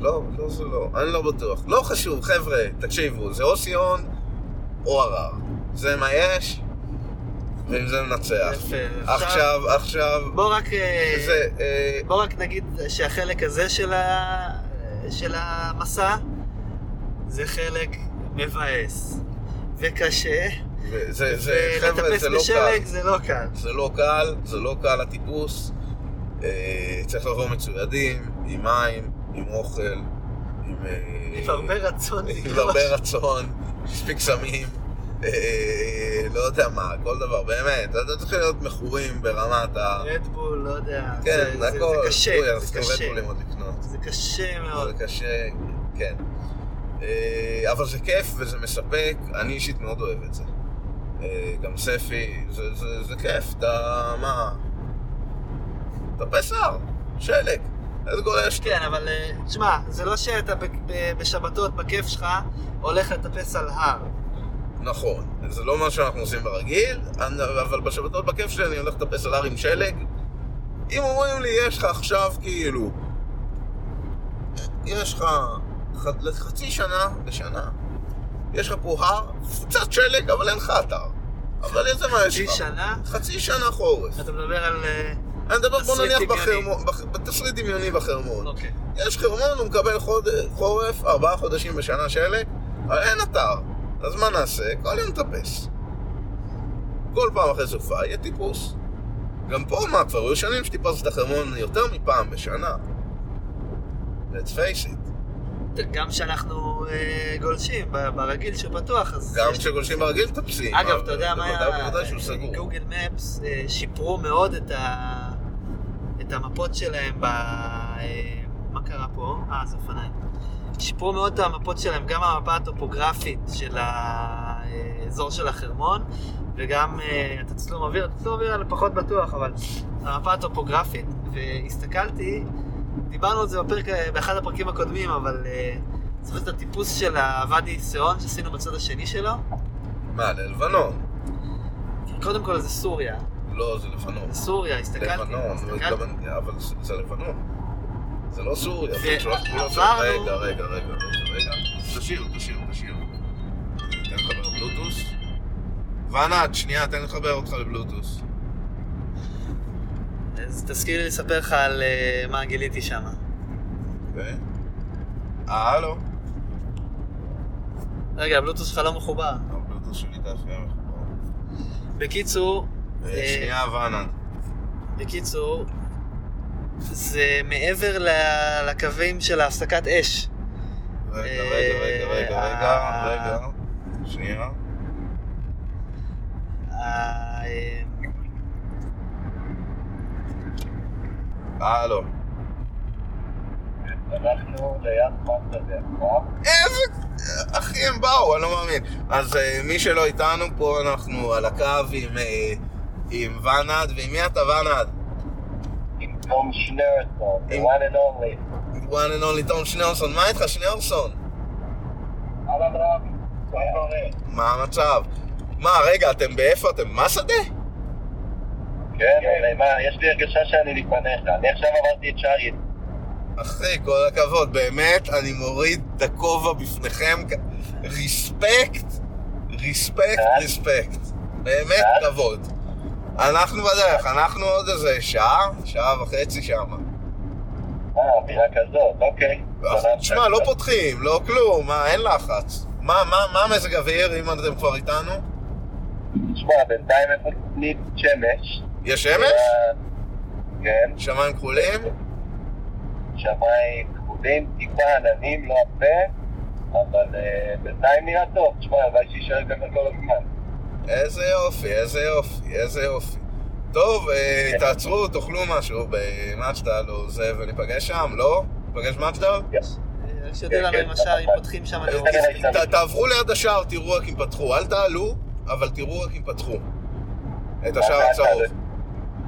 B: לא, לא זה לא, אני לא בטוח. לא חשוב, חבר'ה, תקשיבו, זה או סיון או הרר. זה מה יש, ועם זה ננצח.
A: יפה.
B: עכשיו, עכשיו,
A: בוא רק... אה,
B: זה, אה,
A: בוא רק נגיד שהחלק הזה של, ה... של המסע זה חלק מבאס וקשה,
B: זה, זה, חבר'ה, זה לא קל.
A: זה לא קל.
B: זה לא קל, זה לא קל הטיפוס. אה, צריך לבוא מצוידים, עם מים, עם אוכל, עם...
A: עם הרבה רצון.
B: עם הרבה רצון, מספיק סמים, לא יודע מה, כל דבר, באמת, אתה צריך להיות מכורים ברמת ה...
A: רדבול, לא יודע.
B: כן,
A: זה,
B: הכל,
A: זה קשה, זה קשה.
B: רדבולים עוד לקנות.
A: זה קשה מאוד.
B: זה קשה, כן. אה, אבל זה כיף וזה מספק, אני אישית מאוד אוהב את זה. אה, גם ספי, זה, זה, זה כיף, אתה... מה? אתה פסר, שלג. איזה גולש?
A: כן, אבל אה, תשמע, זה לא שאתה בשבתות בכיף שלך הולך לטפס על הר.
B: נכון, זה לא מה שאנחנו עושים ברגיל, אבל בשבתות בכיף שלי אני הולך לטפס על הר עם שלג. אם אומרים לי, יש לך עכשיו כאילו, יש לך ח- לחצי שנה בשנה, יש לך פה הר, קצת שלג, אבל אין לך אתר. אבל איזה מה יש
A: חצי
B: לך?
A: שנה,
B: חצי שנה חורף.
A: אתה מדבר על... אה,
B: אני מדבר, בוא נניח. בחרמון, בח- בתסריט דמיוני בחרמון.
A: אוקיי.
B: יש חרמון, הוא מקבל. חורף, ארבעה חודשים בשנה שלג, אבל אין אתר. אז מה נעשה? כל יום נטפס. כל פעם אחרי סופה יהיה טיפוס. גם פה מה, כבר היו שנים שטיפסת את החרמון יותר מפעם בשנה. let's face it.
A: גם כשאנחנו אה, גולשים ברגיל שהוא פתוח, אז...
B: גם כשגולשים ברגיל מטפסים.
A: אגב, אתה יודע מה היה?
B: סגור.
A: גוגל מפס אה, שיפרו מאוד את ה... את המפות שלהם ב... אה, מה קרה פה? אה, זה אופניים. שיפרו מאוד את המפות שלהם, גם המפה הטופוגרפית של האזור של החרמון, וגם אה, את הצלום אוויר, הצלום אוויר אני פחות בטוח, אבל המפה הטופוגרפית, והסתכלתי, דיברנו על זה בפרק, באחד הפרקים הקודמים, אבל אה, זוכר את הטיפוס של הוואדי סיאון שעשינו בצד השני שלו?
B: מה, ללבנון?
A: קודם כל זה סוריה.
B: לא, זה לבנון.
A: סוריה, הסתכלתי.
B: לבנון,
A: הסתכלתי.
B: אני- אבל זה- זה לבנון. זה לא סוריה, זה.
A: עברנו-
B: רגע, רגע, רגע, רגע. תשאיר, תשאיר, תשאיר. תן לחבר בלוטוס. וענת, שנייה, תן לחבר אותך לבלוטוס.
A: אז תזכיר לי לספר לך על אה, מה גיליתי שם.
B: אוקיי. אה, הלו.
A: רגע, הבלוטוס שלך לא מחובר.
B: הבלוטוס שלי יהיה מחובר.
A: בקיצור,
B: אה,
A: אה,
B: שנייה, וענת.
A: בקיצור, זה מעבר לקווים של הפסקת אש.
B: רגע, רגע, רגע, רגע, רגע,
A: אה,
B: רגע. שנייה.
A: אה,
B: אה, הלו.
C: אנחנו ליד
B: איזה... אחי, הם באו, אני לא מאמין. אז אה, מי שלא איתנו פה, אנחנו על הקו אה, עם ונד, ועם מי אתה ונד?
C: תום the
B: עם-
C: one and only.
B: one and only תום שניאורסון. מה איתך, שניאורסון?
C: אהלן רב, מה קורה?
B: מה המצב? מה, רגע, אתם באיפה? אתם מה שדה?
C: כן, מה, יש לי הרגשה שאני לפניך. אני עכשיו עברתי את שער יצ-
B: אחי, כל הכבוד, באמת, אני מוריד את הכובע בפניכם. ריספקט, ריספקט,
C: אה?
B: ריספקט. באמת
C: אה?
B: כבוד. אנחנו בדרך, אנחנו עוד איזה שעה, שעה וחצי שמה.
C: אה, אווירה כזאת, אוקיי.
B: תשמע, לא פותחים, לא כלום, מה, אין לחץ. מה, מה, מה מזג אוויר, אם אתם כבר איתנו?
C: תשמע, בינתיים איפה תוכנית שמש.
B: יש שמש?
C: אה, כן,
B: שמיים כחולים?
C: שמיים כחולים, טיפה עננים, לא הרבה, אבל אה, בינתיים נראה טוב. תשמע, הלוואי שיישאר ככה כל הזמן.
B: איזה יופי, איזה יופי, איזה יופי. טוב, אה, תעצרו, תאכלו משהו במג'דל או זה, וניפגש שם, לא? ניפגש במג'דל?
A: אה, רק שיודיע לנו אם השער, אם פותחים שם לראות.
B: ת- תעברו ליד השער, תראו רק אם פתחו. אל תעלו, אבל תראו רק אם פתחו. את השער הצהוב.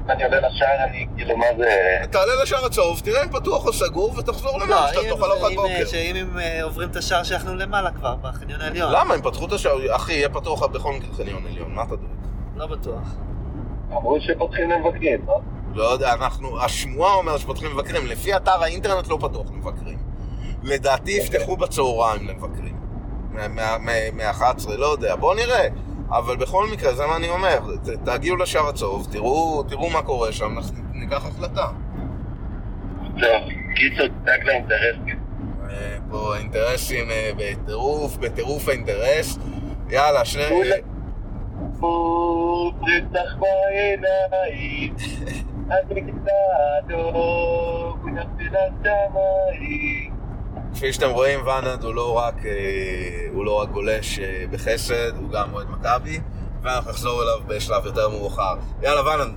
C: אני עולה לשער, אני כאילו, מה זה...
B: תעלה לשער הצהוב, תראה אם פתוח או סגור, ותחזור
A: לא,
B: למג'דל,
A: אם-
B: תאכל ארוחת
A: אם,
B: בוקר.
A: אה, שאם הם אה, עוברים את השער שאנחנו למעלה כבר, בחניון העליון.
B: למה? הם פתחו את השער, אחי, יהיה פתוח בכל מקרה חניון עליון, מה אתה דואג?
A: לא בטוח.
C: אמרו שפותחים למבקרים, לא?
B: לא יודע, אנחנו, השמועה אומרת שפותחים מבקרים, לפי אתר האינטרנט לא פתוח למבקרים. לדעתי יפתחו בצהריים למבקרים. מ-11, לא יודע, בואו נראה. אבל בכל מקרה, זה מה אני אומר, ת- תגיעו לשער הצהוב, תראו, תראו מה קורה שם, ניקח החלטה.
C: טוב, קיצור, תדאג לאינטרסים.
B: אה, פה אינטרסים אה, בטירוף, בטירוף האינטרס. יאללה, שני...
C: פתח בעיניים, הדיקטטור, נפיל השמיים.
B: כפי שאתם רואים, ואנד הוא לא רק, אה, הוא לא רק גולש אה, בחסד, הוא גם אוהד מכבי, ואנחנו נחזור אליו בשלב יותר מאוחר. יאללה, ואנד,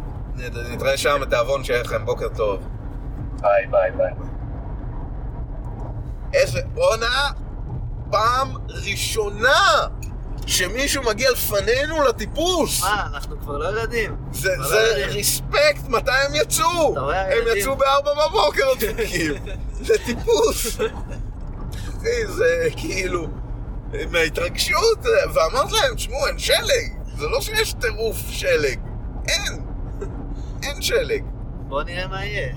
B: נתראה שם בתיאבון שיהיה לכם בוקר טוב.
C: ביי ביי ביי.
B: איזה עונה פעם ראשונה שמישהו מגיע לפנינו לטיפוס.
A: מה, אנחנו כבר לא ילדים.
B: זה,
A: כבר
B: זה
A: לא.
B: ריספקט, מתי הם יצאו? הם? יצאו בארבע בבוקר. זה טיפוס. אחי, זה כאילו, מההתרגשות, ואמרת להם, תשמעו, אין שלג. זה לא שיש טירוף שלג. אין. אין שלג.
A: בוא נראה מה יהיה.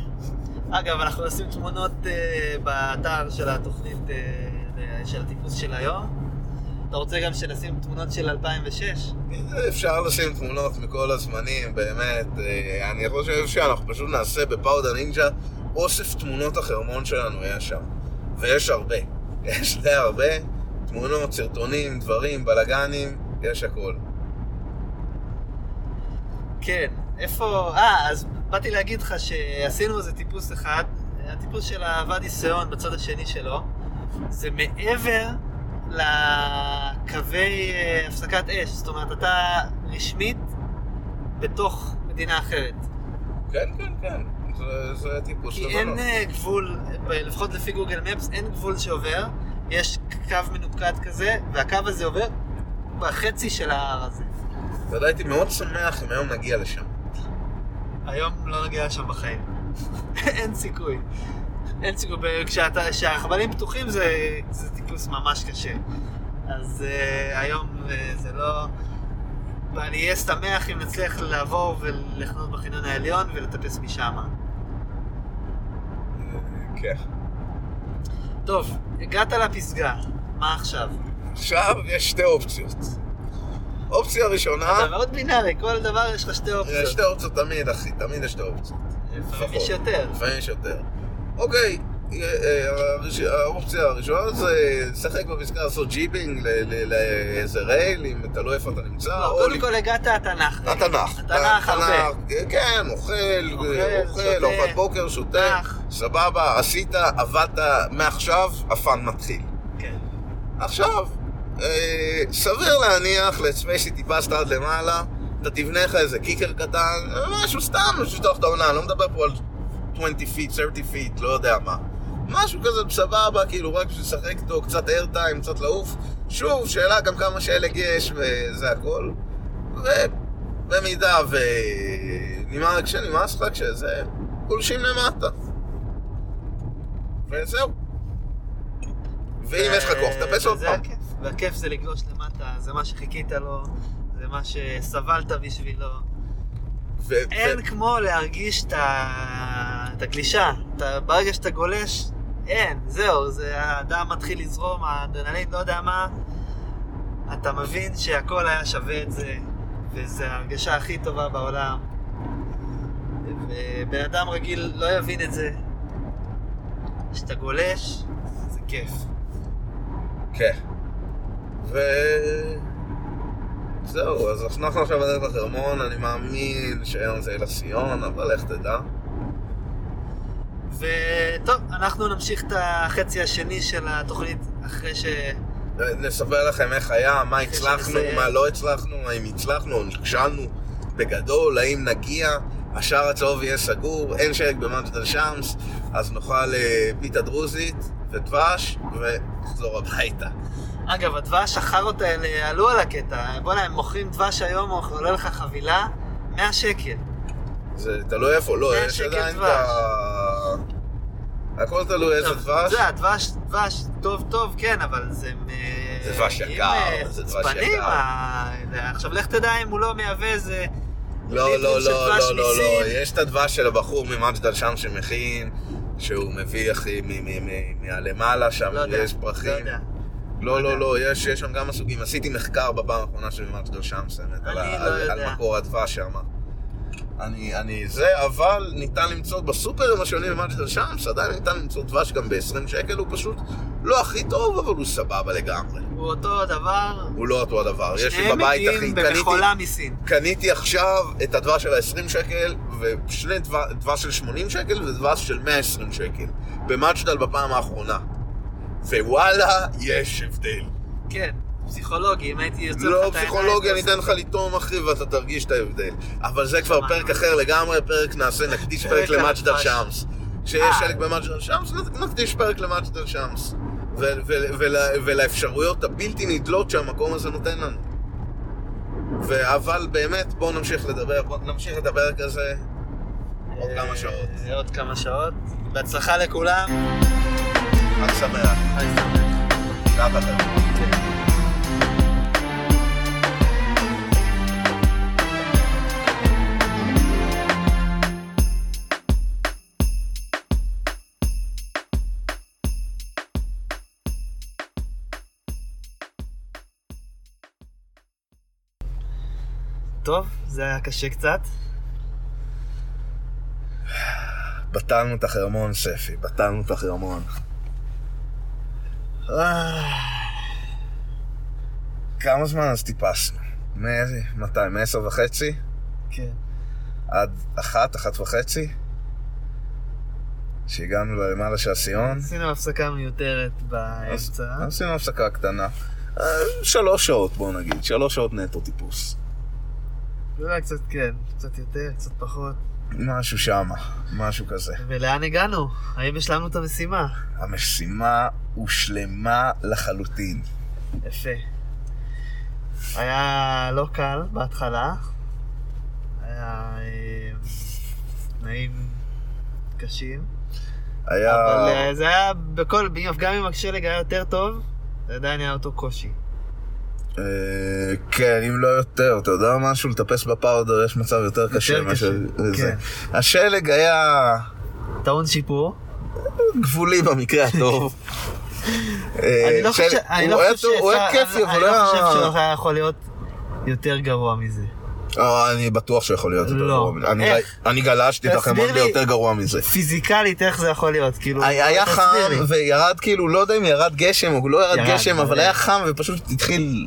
A: אגב, אנחנו נשים תמונות אה, באתר של התוכנית אה, של הטיפוס של היום. אתה רוצה גם שנשים תמונות של 2006?
B: אפשר לשים תמונות מכל הזמנים, באמת. אה, אני חושב שאנחנו פשוט נעשה בפאודה נינג'ה אוסף תמונות החרמון שלנו יש שם. ויש הרבה. יש די הרבה. תמונות, סרטונים, דברים, בלאגנים, יש הכל.
A: כן. איפה... אה, אז באתי להגיד לך שעשינו איזה טיפוס אחד. הטיפוס של הוואדי סיון בצד השני שלו. זה מעבר לקווי אה, הפסקת אש. זאת אומרת, אתה רשמית בתוך מדינה אחרת.
B: כן, כן, כן. זה, זה טיפוס
A: כי. אין אה, גבול, לפחות לפי גוגל מפס, אין גבול שעובר. יש קו מנוקד כזה, והקו הזה עובר בחצי של ההר הזה.
B: אתה יודע, הייתי מאוד שמח אם היום נגיע לשם.
A: היום לא נגיע לשם בחיים. אין סיכוי. אין סיכוי. כשהחבלים פתוחים זה, זה טיפוס ממש קשה. אז uh, היום uh, זה לא... ואני אהיה שמח אם נצליח לעבור ולחנות בחניון העליון ולטפס משם.
B: כן.
A: טוב, הגעת לפסגה, מה עכשיו?
B: עכשיו יש שתי אופציות. אופציה ראשונה,
A: אתה מאוד בינארי, כל דבר יש לך שתי
B: יש
A: אופציות.
B: שתי אופציות תמיד, אחי, תמיד יש שתי אופציות.
A: לפעמים יש יותר.
B: לפעמים יש יותר. אוקיי, אה, אה, האופציה הראשונה זה לשחק בפסקה לעשות ל- לאיזה רייל, אם תלוי איפה אתה נמצא.
A: לא, קודם כל הגעת התנ"ך.
B: התנ"ך.
A: התנ"ך הרבה.
B: כן, אוכל,
A: אוכל,
B: אוכל, בוקר, שותה. סבבה, עשית, עבדת, מעכשיו ה fun מתחיל.
A: כן.
B: עכשיו, אה, סביר להניח לספייסי טיפסת עד למעלה, אתה תבנה לך איזה kicker קטן, משהו סתם, לפתוח את העונה, אני לא מדבר פה על 20 feet, 30 feet, לא יודע מה. משהו כזה בסבבה, כאילו רק בשביל לשחק איתו, קצת airtime, קצת לעוף. שוב, שאלה גם כמה שלג יש וזה הכל. ובמידה ו... נמאס, כשנמאס לך, כשזה... גולשים למטה. וזהו. ואם יש לך כוח, תטפס עוד פעם.
A: הכיף. והכיף זה לגלוש למטה, זה מה שחיכית לו, זה מה שסבלת בשבילו.
B: ו-
A: אין
B: ו-
A: כמו להרגיש את הגלישה. ברגע שאתה גולש, אין, זהו, זה הדם מתחיל לזרום, האדרנלין, לא יודע מה. אתה מבין שהכל היה שווה את זה, וזו ההרגשה הכי טובה בעולם. ובן אדם רגיל לא יבין את זה. כשאתה גולש, זה כיף.
B: כן. ו... זהו, אז אנחנו עכשיו בדרך לחרמון, אני מאמין שהיום זה אל הסיון, אבל איך תדע.
A: וטוב, אנחנו נמשיך את החצי השני של התוכנית אחרי ש...
B: נספר לכם איך היה, מה הצלחנו. מה לא הצלחנו, האם הצלחנו או נכשלנו בגדול, האם נגיע, השער הצהוב יהיה סגור, אין שלג במג'ד אל-שמס, אז נאכל אה, פיתה דרוזית ודבש ונחזור הביתה.
A: אגב, הדבש החארות האלה עלו על הקטע. בוא'נה, הם מוכרים דבש היום, עולה לך חבילה 100 שקל.
B: זה תלוי איפה, לא, יש עדיין את. ה... הכל תלוי איזה דבש.
A: זה הדבש, דבש טוב טוב, כן, אבל זה...
B: זה דבש יקר,
A: אה,
B: זה דבש יקר.
A: ה- עכשיו לך תדע אם הוא לא מייבא איזה...
B: לא, לא, לא,
A: דבש
B: לא, לא, לא,
A: מסין.
B: יש את הדבש של הבחור ממג'דל שם שמכין, שהוא מביא, אחי, מהלמעלה שם,
A: לא
B: יש פרחים.
A: לא.
B: לא. לא, לא, יש שם גם הסוגים. עשיתי מחקר בפעם האחרונה של מג'דל שמס, האמת, על
A: אני
B: ה-
A: לא
B: על-
A: יודע.
B: על מקור הדבש שם. אני, אני זה, אבל ניתן למצוא בסופרים השונים במג'דל שמס, עדיין ניתן למצוא דבש גם ב-20 שקל, הוא פשוט לא הכי טוב, אבל הוא סבבה לגמרי.
A: הוא אותו דבר,
B: הוא לא אותו הדבר. יש לי
A: שניהם
B: בבית, אחי,
A: מגיעים
B: קניתי...
A: במכולה מסין.
B: קניתי עכשיו את הדבש של ה-20 שקל, ושני דבר- דבש של 80 שקל ודבש של 120 שקל. במג'דל בפעם האחרונה. ווואלה, יש הבדל.
A: כן, פסיכולוגי, אם הייתי יוצא לך
B: לא
A: את העיניים...
B: פסיכולוגיה, אני
A: אתה
B: אתן לך לטעום אחי ואתה תרגיש את ההבדל. אבל זה כבר? פרק אחר לגמרי, פרק נעשה, נקדיש
A: פרק
B: למג'דל
A: הדבש.
B: שמס. כשיש
A: אה.
B: שלג במג'דל שמס, נקדיש פרק למג'דל שמס. ולאפשרויות הבלתי נדלות שהמקום הזה נותן לנו. אבל באמת, בואו נמשיך לדבר, בואו נמשיך לדבר כזה עוד כמה שעות.
A: אה, עוד כמה שעות. בהצלחה לכולם.
B: חג שמח.
A: חג שמח. טוב, זה היה קשה קצת.
B: בטלנו את החרמון, ספי, בטלנו את החרמון. אה, כמה זמן אז טיפסנו? מתי? מעשר וחצי?
A: כן.
B: עד אחת, אחת וחצי? שהגענו למעלה של הסיון?
A: עשינו הפסקה מיותרת באמצע.
B: עשינו הפסקה קטנה. אה, שלוש שעות, בוא נגיד. שלוש שעות נטו טיפוס.
A: אולי קצת כן, קצת יותר, קצת פחות.
B: משהו שמה, משהו כזה.
A: ולאן הגענו? האם השלמנו את המשימה?
B: המשימה הושלמה לחלוטין.
A: יפה. היה לא קל בהתחלה. היה אה, תנאים קשים.
B: היה...
A: אבל אה, זה היה בכל, גם אם השלג היה יותר טוב, זה עדיין היה אותו קושי.
B: אה, כן, אם לא יותר, אתה יודע משהו? לטפס בפאודר יש מצב יותר קשה מאשר זה.
A: כן.
B: השלג היה
A: טעון שיפור.
B: גבולי במקרה הטוב. אה,
A: אני לא חושב, אני
B: הוא
A: לא
B: היה הוא היה
A: שאפשר-
B: כיפי,
A: אני
B: אבל
A: לא
B: היה...
A: חושב שהוא היה יכול להיות יותר גרוע מזה.
B: אני בטוח שיכול להיות יותר
A: לא.
B: גרוע מזה. אני גלשתי
A: לי.
B: ביותר גרוע מזה.
A: פיזיקלית, איך זה יכול להיות? כאילו,
B: היה חם. וירד כאילו, לא יודע אם ירד גשם או לא ירד גשם, אבל. היה חם ופשוט התחיל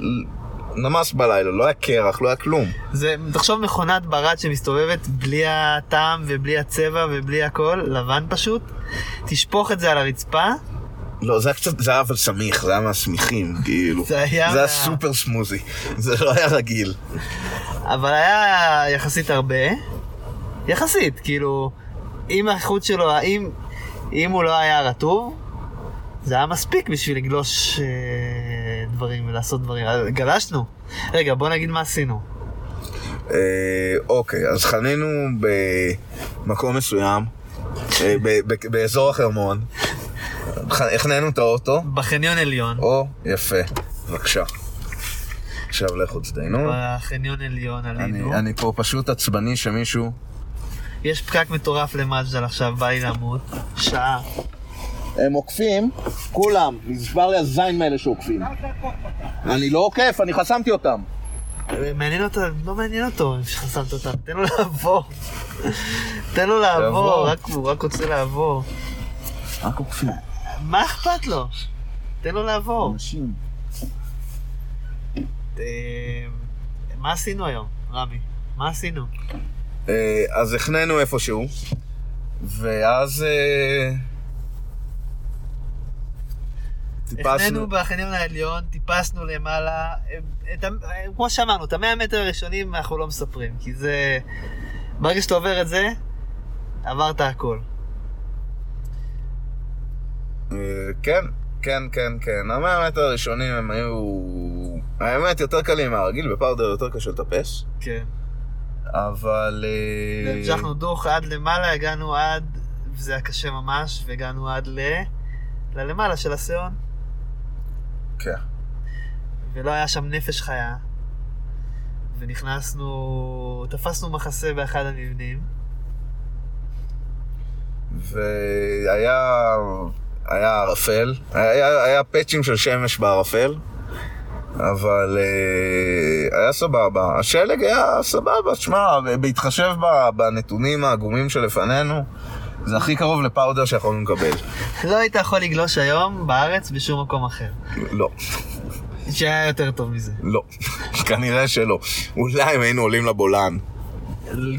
B: נמס בלילה, לא היה קרח, לא היה כלום.
A: זה, תחשוב מכונת ברד שמסתובבת בלי הטעם ובלי הצבע ובלי הכל, לבן פשוט, תשפוך את זה על הרצפה,
B: לא, זה היה קצת, זה היה אבל סמיך, זה היה מהסמיכים, כאילו.
A: זה היה
B: זה היה סופר סמוזי, זה לא היה רגיל.
A: אבל היה יחסית הרבה, יחסית, כאילו, אם האיכות שלו, אם, אם הוא לא היה רטוב, זה היה מספיק בשביל לגלוש אה, דברים ולעשות דברים. גלשנו. רגע, בוא נגיד מה עשינו.
B: אה, אוקיי, אז חנינו במקום מסוים, אה, ב- ב- באזור החרמון, החנינו את האוטו,
A: בחניון עליון,
B: או, יפה, בבקשה. עכשיו לכו תזדיינו.
A: בחניון עליון עלינו.
B: אני, אני פה פשוט עצבני שמישהו...
A: יש פקק מטורף למג'דל עכשיו, בא לי למות. שעה.
B: הם עוקפים, כולם, נשבר לי הזין מאלה שעוקפים. אני לא עוקף, אני חסמתי אותם.
A: מעניין אותו, לא מעניין אותו אם שחסמת אותם, תן לו לעבור. תן לו לעבור. רק הוא רק רוצה לעבור.
B: רק עוקפים.
A: מה אכפת לו? תן לו לעבור.
B: אנשים.
A: אה, מה עשינו היום, רמי? מה עשינו?
B: אה, אז החננו איפשהו, ואז... אה,
A: החננו בחניון העליון, טיפסנו למעלה, את אה, כמו שאמרנו, את המאה מטר הראשונים אנחנו לא מספרים, כי זה... ברגע שאתה עובר את זה, עברת הכל.
B: כן, כן, כן, כן. המאה מטר הראשונים הם היו... האמת, יותר קלים מהרגיל, בפאודר יותר קשה לטפס,
A: כן.
B: אבל... אה,
A: המשכנו דוך עד למעלה, הגענו עד, וזה היה קשה ממש, והגענו עד ל... ללמעלה של הסיון,
B: כן.
A: ולא היה שם נפש חיה. ונכנסנו, תפסנו מחסה באחד המבנים.
B: והיה... היה ערפל, היה, היה פאצ'ים של שמש בערפל, אבל אה, היה סבבה. השלג היה סבבה, תשמע, בהתחשב בנתונים העגומים שלפנינו, זה הכי קרוב לפאודר שיכולנו לקבל.
A: לא היית יכול לגלוש היום בארץ בשום מקום אחר.
B: לא,
A: שהיה יותר טוב מזה.
B: לא, כנראה שלא. אולי אם היינו עולים לבולען.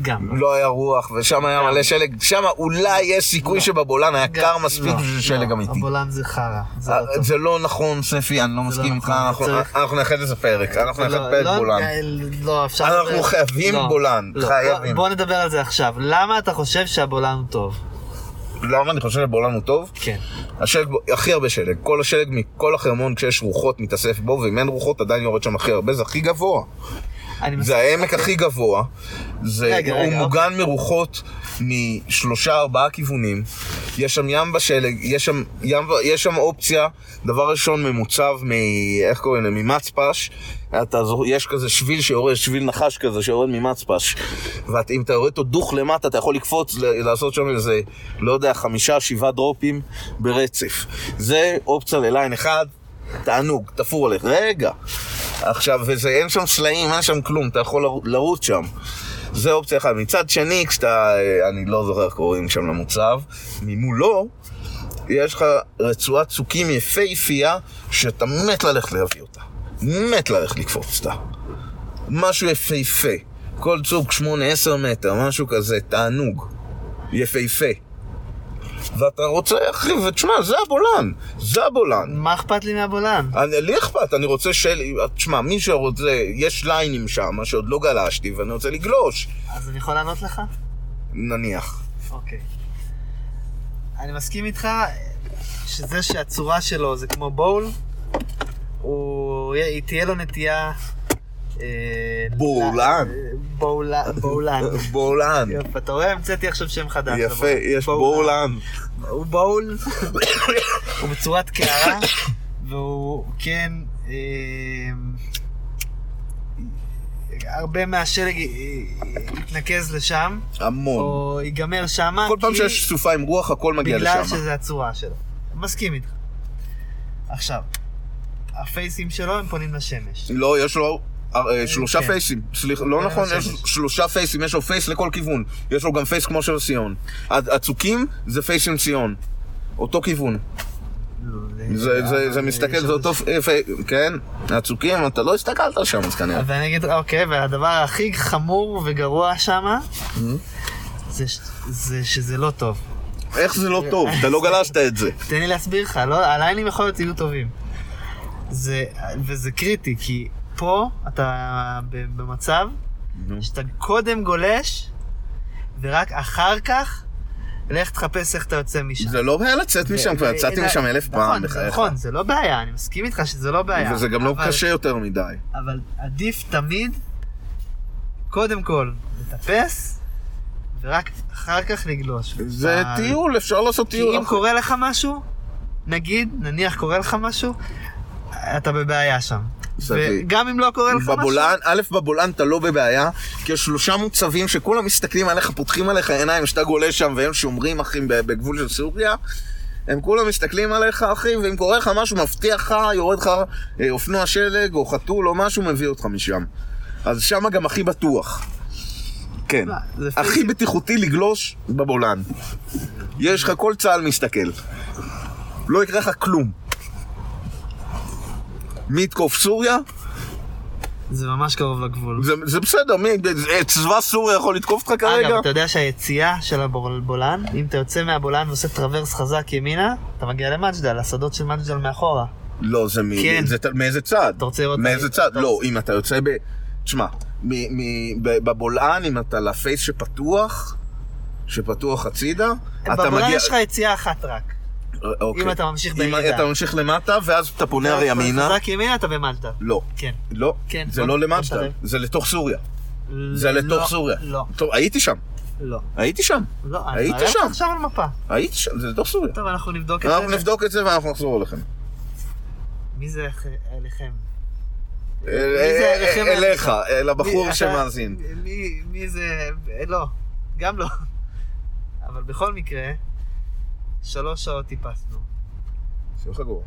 A: גם.
B: לא היה רוח, ושם היה מלא שלג, שם אולי יש סיכוי שבבולען היה קר מספיק
A: לא,
B: בשביל שלג
A: לא,
B: אמיתי.
A: הבולען זה חרא. זה
B: אה,
A: לא.
B: זה לא נכון, ספי, אני לא מסכים איתך,
A: נכון,
B: אנחנו- נאחד לזה פרק, אנחנו נאחד
A: לא,
B: פרק
A: לא,
B: בולען.
A: אה, לא, אפשר...
B: אנחנו חייבים
A: לא,
B: בולען,
A: לא.
B: חייבים.
A: בוא- בוא נדבר על זה עכשיו. למה אתה חושב שהבולען הוא טוב?
B: למה אני חושב שבעולם הוא טוב?
A: כן.
B: השלג, הכי הרבה שלג. כל השלג מכל החרמון כשיש רוחות מתאסף בו, ואם אין רוחות עדיין יורד שם הכי הרבה, זה הכי גבוה. זה העמק הכי גבוה, זה, הוא מוגן מרוחות משלושה ארבעה כיוונים, יש שם ים בשלג, יש שם, ים, יש שם אופציה, דבר ראשון ממוצב מ... איך קוראים לזה? ממצפש, אתה, יש כזה שביל שיורד, שביל נחש כזה שיורד ממצפש, ואם אתה יורד אותו דוך למטה, אתה יכול לקפוץ, לעשות שם איזה, לא יודע, חמישה, שבעה דרופים ברצף. זה אופציה לליין אחד, תענוג, תפור עליך. רגע. עכשיו, וזה, אין שם סלעים, אין שם כלום, אתה יכול לרו- לרוץ שם. זה אופציה אחת. מצד שני, כשאתה, אה, אני לא זוכר איך קוראים שם למוצב, ממולו, יש לך רצועת צוקים יפהפייה, שאתה מת ללכת להביא אותה. מת ללכת לקפוץ אותה. משהו יפהפה. כל צוק 8-10 מטר, משהו כזה, תענוג. יפהפה. ואתה רוצה, אחי, ותשמע, זה הבולען. זה הבולען.
A: מה אכפת לי מהבולען?
B: אני, לי אכפת, אני רוצה של... תשמע, מי שרוצה, יש ליינים שם שעוד לא גלשתי ואני רוצה לגלוש,
A: אז אני יכול לענות לך?
B: נניח.
A: אוקיי. אני מסכים איתך שזה שהצורה שלו זה כמו בול, הוא... תהיה לו נטייה... אה,
B: בולען.
A: בולע- בולען.
B: בולען.
A: יופי, אתה רואה? המצאתי עכשיו שם חדש.
B: יפה. יש בולען.
A: הוא בול, הוא בצורת קערה, והוא כן... אה, הרבה מהשלג י- יתנקז לשם,
B: המון.
A: או ייגמר שמה,
B: כל פעם שיש סופה עם רוח, הכל מגיע
A: בגלל
B: לשם.
A: שזה הצורה שלו. מסכים איתך. עכשיו, הפייסים שלו הם פונים לשמש.
B: לא, יש לו אה, שלושה
A: כן.
B: פייסים. סליחה, לא
A: כן,
B: נכון. יש שלושה פייסים, יש לו face לכל כיוון. יש לו גם face כמו של סיון. הצוקים זה face עם סיון. אותו כיוון. זה- זה- זה מסתכל, זה אותו... פ- פי- כן, הצוקים, אתה לא הסתכלת שם, אז כנראה.
A: ואני אגיד, אוקיי, והדבר הכי חמור וגרוע שמה,
B: Mm-hmm.
A: זה ש- זה שזה לא טוב.
B: איך זה לא טוב? אתה לא גלשת את זה.
A: תן לי להסביר לך, לא, הליינים יכול להיות יהיו טובים. זה, וזה קריטי, כי פה אתה במצב
B: נו.
A: שאתה קודם גולש, ורק אחר כך לך תחפש איך אתה יוצא משם.
B: זה לא בעיה לצאת משם, כבר
A: ו-
B: יצאתי
A: ו-
B: משם אלף פעם
A: נכון,
B: בחייך.
A: נכון, זה לא בעיה, אני מסכים איתך שזה לא בעיה.
B: וזה גם לא קשה יותר מדי.
A: אבל עדיף תמיד, קודם כל, לטפס, ורק אחר כך לגלוש.
B: זה
A: אבל-
B: טיול, אפשר לעשות
A: כי
B: טיול.
A: אם קורה לך משהו, נגיד, נניח קורה לך משהו, אתה בבעיה שם. וגם אם לא קורה לך משהו...
B: בבולען, א', בבולען אתה לא בבעיה, כי יש שלושה מוצבים שכולם מסתכלים עליך, פותחים עליך עיניים, שאתה גולש שם והם שומרים, אחי, בגבול של סוריה. הם כולם מסתכלים עליך, אחי, ואם קורה לך משהו, מבטיח לך, יורד לך אה, אופנוע שלג או חתול או משהו, מביא אותך משם. אז שם גם הכי בטוח. כן. הכי. בטיחותי לגלוש בבולען. יש לך, כל צה"ל מסתכל. לא יקרה לך כלום. מי יתקוף סוריה?
A: זה ממש קרוב לגבול.
B: זה, זה בסדר, מי, זה- צבא סוריה יכול לתקוף אותך כרגע?
A: אגב, אתה יודע שהיציאה של הבולען, אם אתה יוצא מהבולען ועושה traverse חזק ימינה, אתה מגיע למג'דל, השדות של מג'דל מאחורה.
B: לא, זה מ...
A: כן.
B: זה, מאיזה צד?
A: אתה רוצה לראות...
B: מאיזה צד? לא, אם אתה יוצא ב... תשמע, מ- מ- ב- בבולען, אם אתה לפייס שפתוח, שפתוח הצידה, אתה
A: בבולען
B: מגיע...
A: יש לך יציאה אחת רק.
B: אוקיי.
A: אם אתה ממשיך
B: אם
A: בירידה.
B: אתה ממשיך למטה, ואז אתה פונה הרי ימינה.
A: חזק ימינה אתה במג'דל.
B: לא.
A: כן.
B: לא,
A: כן,
B: זה לא
A: בוא
B: למג'דל,
A: נתערב.
B: זה לתוך סוריה. זה לתוך
A: לא,
B: סוריה.
A: לא,
B: טוב, הייתי שם,
A: לא.
B: הייתי שם,
A: לא, אני
B: היית
A: מראה לך
B: שם.
A: עכשיו על מפה.
B: הייתי שם, זה לתוך סוריה.
A: טוב, אנחנו נבדוק את זה.
B: אנחנו נבדוק את זה ואנחנו נחזור אליכם.
A: מי זה אליכם?
B: אליך, אל הבחור שמאזין.
A: מי- מי זה... לא, גם לא. אבל בכל מקרה, שלוש שעות טיפסנו.
B: שיהיה לך גרוע.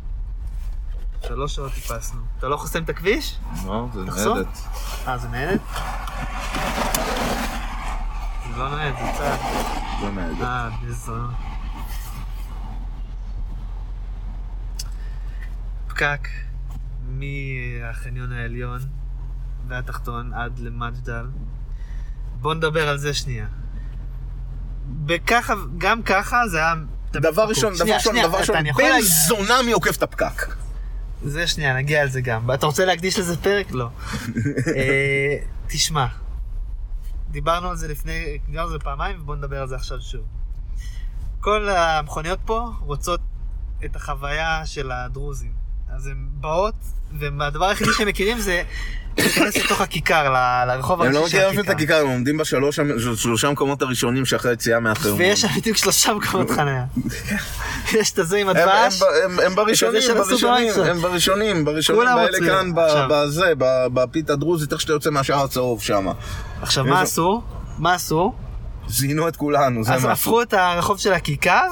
A: שלוש שעות טיפסנו. אתה לא חוסם את הכביש?
B: לא, זה. ניידת.
A: אה, זה ניידת? זה לא ניידת, זה צעד.
B: זה ניידת.
A: אה, איזה... פקק מהחניון העליון והתחתון עד למג'דל. בוא נדבר על זה שנייה. בככה, גם ככה זה היה...
B: דבר. ראשון, דבר ראשון, דבר ראשון, בן זונה מי עוקף את הפקק.
A: זה שנייה, נגיע לזה גם. אתה רוצה להקדיש לזה פרק? לא. אה, תשמע, דיברנו על זה לפני, דיברנו על זה פעמיים, ובוא נדבר על זה עכשיו שוב. כל המכוניות פה רוצות את החוויה של הדרוזים. אז הן באות, והדבר היחידי שהם מכירים זה להיכנס לתוך הכיכר, ל- לרחוב
B: הם לא
A: הראשי של
B: מכירים אפילו את הכיכר, הם עומדים בשלוש שלושה מקומות הראשונים שאחרי היציאה מהחרמון.
A: ויש שם בדיוק שלושה מקומות חניה. יש את הזה עם
B: הם- הם
A: הדבש,
B: ב- הם- הם בראשונים,
A: של
B: בראשונים. הם בראשונים, בראשונים,
A: כולם עוצרים.
B: כאן, ב-
A: עכשיו.
B: בזה, ב- בפית הדרוזית, איך שאתה יוצא מהשער הצהוב שם.
A: עכשיו
B: יש-
A: מה עשו? מה עשו?
B: זינו את כולנו, זה
A: אז
B: מה.
A: הפכו את הרחוב של הכיכר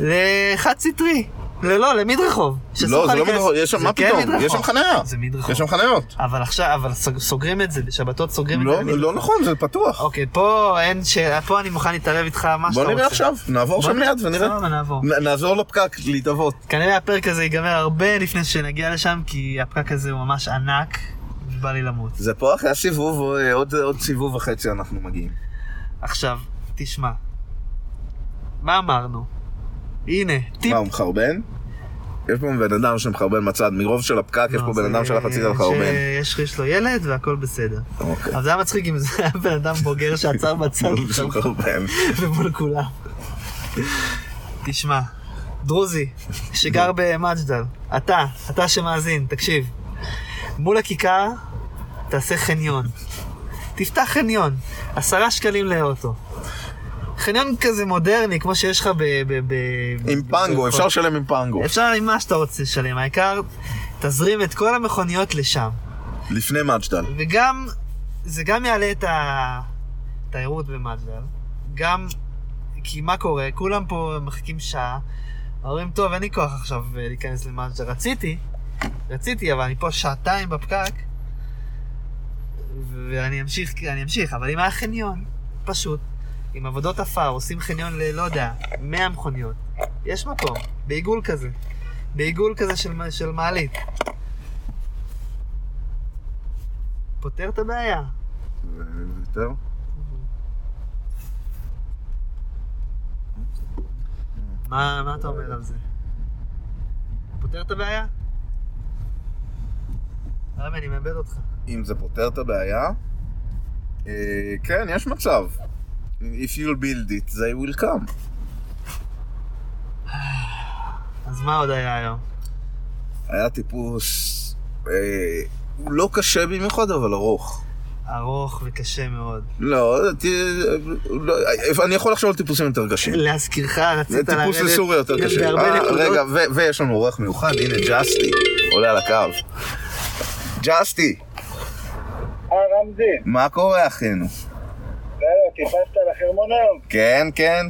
A: לחד סטרי. לא, למדרחוב. שאסור
B: לא, זה לא. מדרחוב, יש שם, מה
A: כן
B: פתאום? יש שם חניה.
A: זה מדרחוב.
B: יש שם חניות.
A: אבל עכשיו, אבל סוג- סוגרים את זה, בשבתות סוגרים את
B: לא
A: זה למדרחוב.
B: לא נכון, זה פתוח.
A: אוקיי, פה אין ש... פה אני מוכן להתערב איתך מה שאתה
B: בוא
A: רוצה.
B: נראה עכשיו, נעבור
A: בוא
B: שם ליד ונראה. נעזור לפקק להתאבות.
A: כנראה הפרק הזה ייגמר הרבה לפני שנגיע לשם, כי הפקק הזה הוא ממש ענק, ובא לי למות.
B: זה פה אחרי הסיבוב, אה, עוד סיבוב וחצי אנחנו מגיעים.
A: עכשיו, תשמע. מה אמרנו? הנה, טיפ.
B: מה, הוא מחרבן? יש פה בן אדם שמחרבן מצד, מרוב של הפקק יש
A: לא,
B: פה בן
A: זה-
B: אדם שלח הצידה לחרבן.
A: יש לו ילד והכל בסדר.
B: אוקיי.
A: אבל זה היה מצחיק אם זה היה בן אדם בוגר שעצר בצד. ומול כולם. תשמע, דרוזי, שגר במג'דל, אתה, אתה שמאזין, תקשיב. מול הכיכר, תעשה חניון. תפתח חניון, עשרה שקלים לאוטו. חניון כזה מודרני, כמו שיש לך ב... ב, ב
B: עם
A: ב-
B: פנגו, אפשר לשלם עם פנגו.
A: אפשר עם מה שאתה רוצה לשלם, העיקר תזרים את כל המכוניות לשם.
B: לפני מג'דל.
A: וגם, זה גם יעלה את התיירות במג'דל, גם, כי מה קורה? כולם פה מחכים שעה, אומרים, טוב, אין לי כוח עכשיו אה, להיכנס למג'דל. רציתי, רציתי, אבל אני פה שעתיים בפקק, ואני אמשיך, אני אמשיך, אבל אם היה חניון, פשוט, עם עבודות עפר, עושים חניון ל... לא יודע, 100 מכוניות. יש מקום, בעיגול כזה. בעיגול כזה של, של מעלית. פותר את הבעיה.
B: יותר?
A: מה, מה אתה אומר על זה? פותר את הבעיה? רבי, אני מאבד אותך.
B: אם זה פותר את הבעיה, אה, כן, יש מצב. If you'll build it, they will come.
A: אז מה עוד היה היום?
B: היה טיפוס, אה, הוא לא קשה במיוחד, אבל ארוך.
A: ארוך וקשה מאוד.
B: לא, ת- לא, אני יכול לחשוב על טיפוסים יותר קשים.
A: להזכירך, רצית לרדת...
B: טיפוס לסוריה יותר קשה. אה. רגע, ו- ויש לנו אורח מיוחד, הנה ג'סטי, עולה על הקו. ג'סטי,
C: אה, רמזי,
B: מה קורה אחינו?
C: טיפסת לחרמון היום?
B: כן, כן.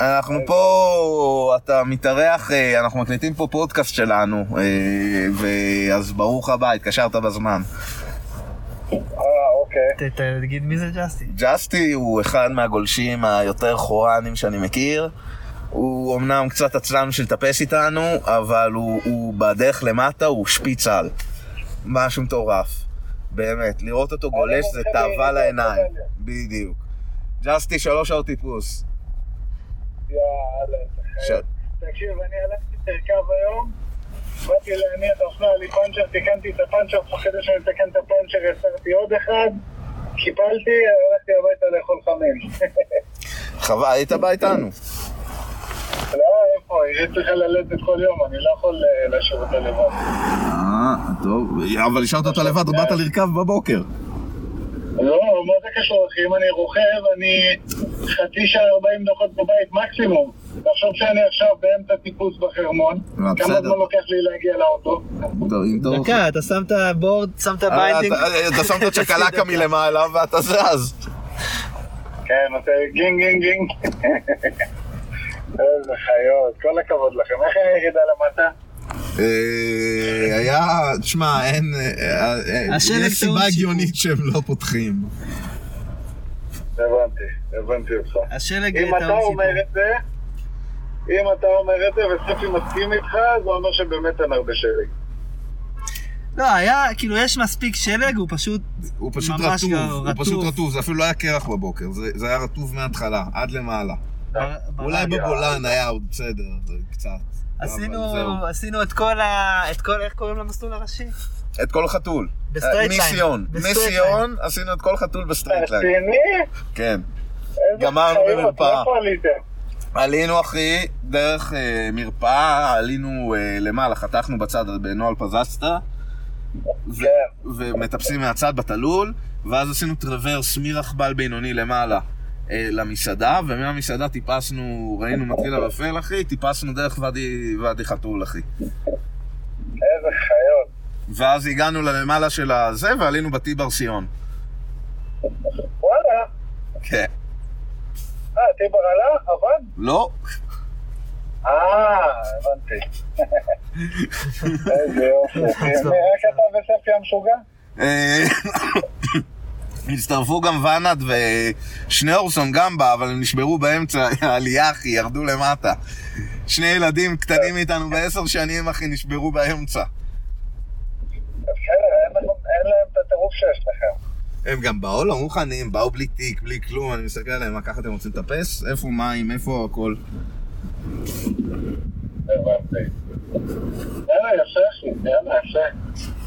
B: אנחנו פה, אתה מתארח, אה, אנחנו מקליטים פה פודקאסט שלנו, אה, ואז ברוך הבא, התקשרת בזמן.
C: אה, אוקיי.
A: תגיד מי זה ג'סטי?
B: ג'סטי הוא אחד מהגולשים היותר חורנים שאני מכיר. הוא אמנם קצת עצלן בשביל לטפס איתנו, אבל הוא, הוא בדרך למטה, הוא שפיץ על. משהו מטורף. באמת, לראות אותו גולש זה תאווה לעיניים. בדיוק. ג'סטי, שלוש שעות טיפוס.
C: יאללה, תחייב. תקשיב, אני הלכתי לרכב היום, באתי להניע את האופנוע, היה לי פאנצ'ר, תיקנתי את הפאנצ'ר, כדי שאני מתקן את הפאנצ'ר יצרתי עוד אחד, קיפלתי, הלכתי הביתה לאכול חמש.
B: חבל, היית בא איתנו.
C: לא, איפה, היא צריכה ללדת כל יום, אני לא יכול אה, להשאיר אותה לבד.
B: אה, טוב. אבל השארת אותה לבד, באת לרכב בבוקר.
C: לא, מה זה קשור, אחי? אם אני רוכב, אני חצי שעה 40 דקות בבית מקסימום. תחשוב שאני עכשיו באמצע טיפוס בחרמון,
B: אה,
C: כמה. זמן לוקח לי להגיע לאוטו?
B: אתה...
A: דקה, אתה שם את ה board, שם את
B: אה,
A: ה binding.
B: אתה- אתה שם את הצ'קלקה מלמעלה ואתה זז.
C: כן, עושה גינג גינג גינג. איזה חיות, כל הכבוד לכם. איך הירידה למטה?
B: אה, היה, תשמע, אין, אה, אה, יש סיבה. הגיונית שהם לא פותחים.
C: הבנתי, הבנתי אותך.
A: השלג
C: אם אתה אומר. את זה, אם אתה אומר את זה וספי מסכים איתך, זה אומר שבאמת אין הרבה שלג.
A: לא, היה, כאילו, יש מספיק שלג, הוא פשוט...
B: הוא פשוט רטוב,
A: לא,
B: הוא פשוט רטוב, זה אפילו לא היה קרח בבוקר, זה זה היה רטוב מההתחלה, עד למעלה. אולי. בבולען היה עוד בסדר, זה קצת.
A: עשינו. עשינו את כל ה... את כל, איך קוראים למסלול הראשי?
B: את כל חתול.
A: ב straight line.
B: מסיון.
A: ב straight
B: מסיון עשינו את כל חתול ב straight line.
C: רציני?
B: כן. גמרנו במרפאה.
C: עליתם?
B: עלינו אחי, דרך אה, מרפאה, עלינו אה, למעלה, חתכנו בצד בנוהל פזסטה, ו-
C: כן.
B: ומטפסים מהצד בתלול, ואז עשינו טרוורס מרכבל בינוני למעלה למסעדה, ומהמסעדה טיפסנו, ראינו מתחיל ערפל אחי, טיפסנו דרך ואדי, ואדי חתול אחי.
C: איזה חיות.
B: ואז הגענו ללמעלה של הזה, ועלינו בטיבר סיון.
C: וואלה.
B: כן.
C: אה, טיבר עלה? עבד?
B: לא?
C: אה, הבנתי. איזה יופי. רק אתה וספי המשוגע?
B: הצטרפו גם ואנד ושניאורסון גם בא, אבל הם נשברו באמצע העלייה, אחי, ירדו למטה. שני ילדים קטנים מאיתנו בעשר שנים, אחי, נשברו באמצע.
C: בסדר, אין לכם- אין להם את הטירוף שיש לכם.
B: הם גם באו לא מוכנים, באו בלי תיק, בלי כלום, אני מסתכל עליהם, מה ככה אתם רוצים לטפס? איפה מים, איפה הכל?
C: הבנתי. יאללה, יפה יאללה, יפה.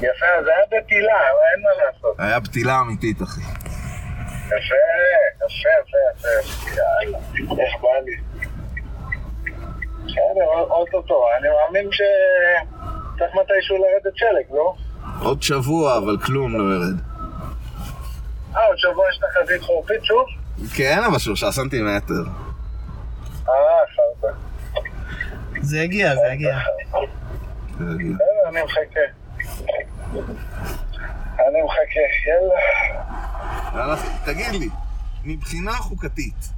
C: יפה, זה היה בטילה, אין מה לעשות.
B: היה פתילה אמיתית, אחי.
C: יפה, יפה, יפה, יפה. איך בא לי. בסדר, אוטוטו. אני מאמין ש... צריך מתישהו לרדת שלג, לא?
B: עוד שבוע, אבל כלום לא ירד.
C: אה, עוד שבוע יש תחזית חורפית שוב?
B: כן, אבל שלושה סנטימטר.
C: אה, חרטא.
A: זה יגיע, זה יגיע.
C: בסדר, אני מחכה. אני מחכה, יאללה.
B: תגיד לי, מבחינה חוקתית,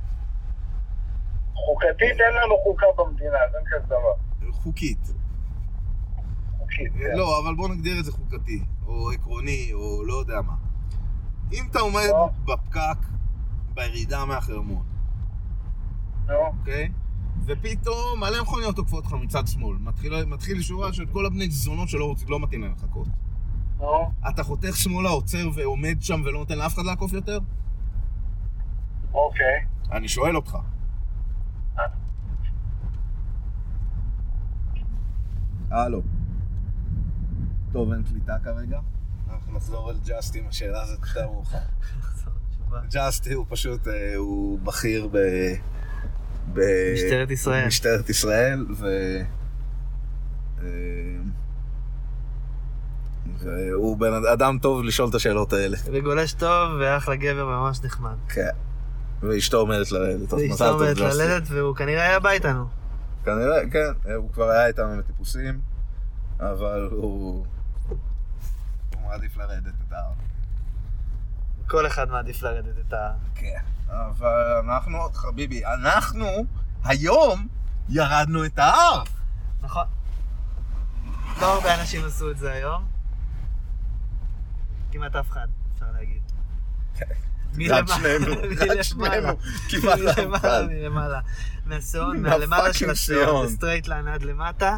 C: חוקתית אין לנו חוקה במדינה, אז אין כזה דבר.
B: חוקית,
C: חוקית, כן.
B: לא, אבל בוא נגדיר את זה חוקתי, או עקרוני, או לא יודע מה. אם אתה עומד
C: לא.
B: בפקק בירידה מהחרמון,
C: נו,
B: אוקיי? ופתאום מלא מכוניות עוקפות אותך מצד שמאל. מתחיל, מתחיל שורה של כל הבני זונות שלא רוצים, לא מתאים להם לחכות.
C: נו,
B: אתה חותך שמאלה, עוצר ועומד שם ולא נותן לאף אחד לעקוף יותר?
C: אוקיי.
B: אני שואל אותך. הלו. טוב, אין קליטה כרגע. אנחנו נחזור אל ג'אסט עם השאלה הזאת יותר מאוחר.
A: תשובה.
B: ג'אסט הוא פשוט, אה, הוא בכיר ב... ב...
A: משטרת ישראל.
B: משטרת ישראל, ו... והוא בן אדם טוב לשאול את השאלות האלה.
A: וגולש טוב ואחלה גבר ממש נחמד.
B: כן. ואשתו עומדת מזל
A: ואשתו עומדת. ללדת והוא כנראה היה בא איתנו.
B: כנראה, כן, הוא כבר היה איתנו בטיפוסים, אבל הוא... הוא מעדיף לרדת את ההר.
A: כל אחד מעדיף לרדת את ה...
B: כן. אבל אנחנו, חביבי, אנחנו היום ירדנו את ההר.
A: נכון. לא הרבה אנשים עשו את זה היום. כמעט אף אחד, אפשר להגיד. מלמעלה, מלמעלה. מהסיון,
B: מה
A: מהלמעלה של הסיון,
B: סיון.
A: ב straight line עד למטה.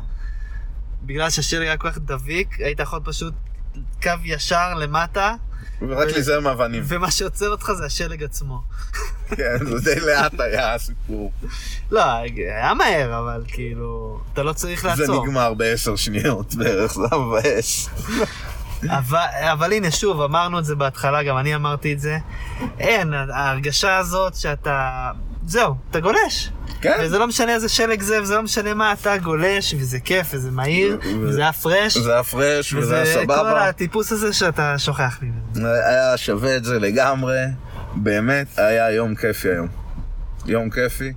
A: בגלל שהשלג היה כל כך דביק, היית יכול פשוט קו ישר למטה,
B: ורק להיזהר מאבנים.
A: ומה שעוצר אותך זה השלג עצמו.
B: כן, זה די לאט היה הסיפור.
A: לא, היה מהר, אבל כאילו, אתה לא צריך
B: זה
A: לעצור.
B: נגמר בעשר שניות בערך, זה מבאס.
A: אבל, אבל הנה, שוב, אמרנו את זה בהתחלה, גם אני אמרתי את זה. אין, ההרגשה הזאת שאתה... זהו, אתה גולש.
B: כן,
A: וזה לא משנה איזה שלג זה, וזה לא משנה מה, אתה גולש, וזה כיף, וזה מהיר,
B: ו-
A: וזה היה פרש,
B: זה היה פרש וזה היה
A: וזה כל
B: סבבה.
A: הטיפוס הזה שאתה שוכח ממנו.
B: היה שווה את זה לגמרי, באמת היה יום כיפי היום. יום כיפי.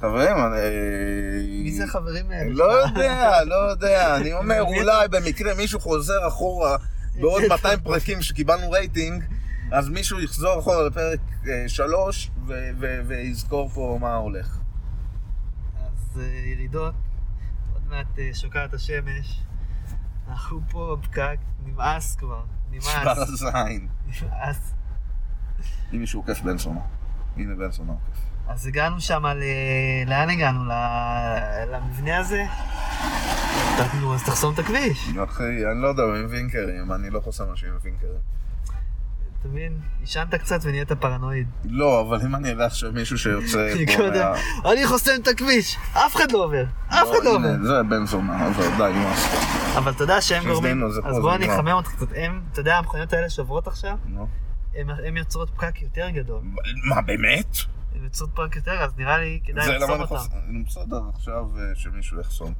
B: חברים, אני...
A: מי זה החברים האלה?
B: לא יודע, לא יודע, אני אומר, אולי במקרה מישהו חוזר אחורה בעוד 200 פרקים שקיבלנו רייטינג, אז מישהו יחזור אחורה לפרק 3 ויזכור פה מה הולך.
A: אז אה, ירידות, עוד מעט אה, שוקעת השמש. אנחנו פה בפקק, נמאס כבר,
B: שבר
A: נמאס,
B: הזין.
A: נמאס.
B: אם מישהו עוקף בן סונה. הנה בן סונה עוקף.
A: אז הגענו שם ל... לאן הגענו? ל- למבנה הזה? נו, אז תחסום את הכביש.
B: אחי, אני לא יודע, עם וינקרים, אני לא חוסם אנשים עם וינקרים.
A: אתה מבין? עישנת קצת ונהיית פרנואיד.
B: לא, אבל אם אני אראה עכשיו מישהו שיוצא.
A: אני חוסם את הכביש, אף אחד לא עובר, אף אחד לא עובר.
B: זה בן זונה, עזוב, די, נמאס.
A: אבל אתה יודע שהם גורמים, אז בוא אני
B: נגמר.
A: אחמם אותך קצת, הם, אתה יודע, המכוניות האלה שעוברות עכשיו. הם- הם יוצרות פקק יותר גדול.
B: מה, באמת?
A: יוצרות פקק יותר, אז נראה לי כדאי לחסום. אותם.
B: נו, בסדר, עכשיו אה, שמישהו יחסום.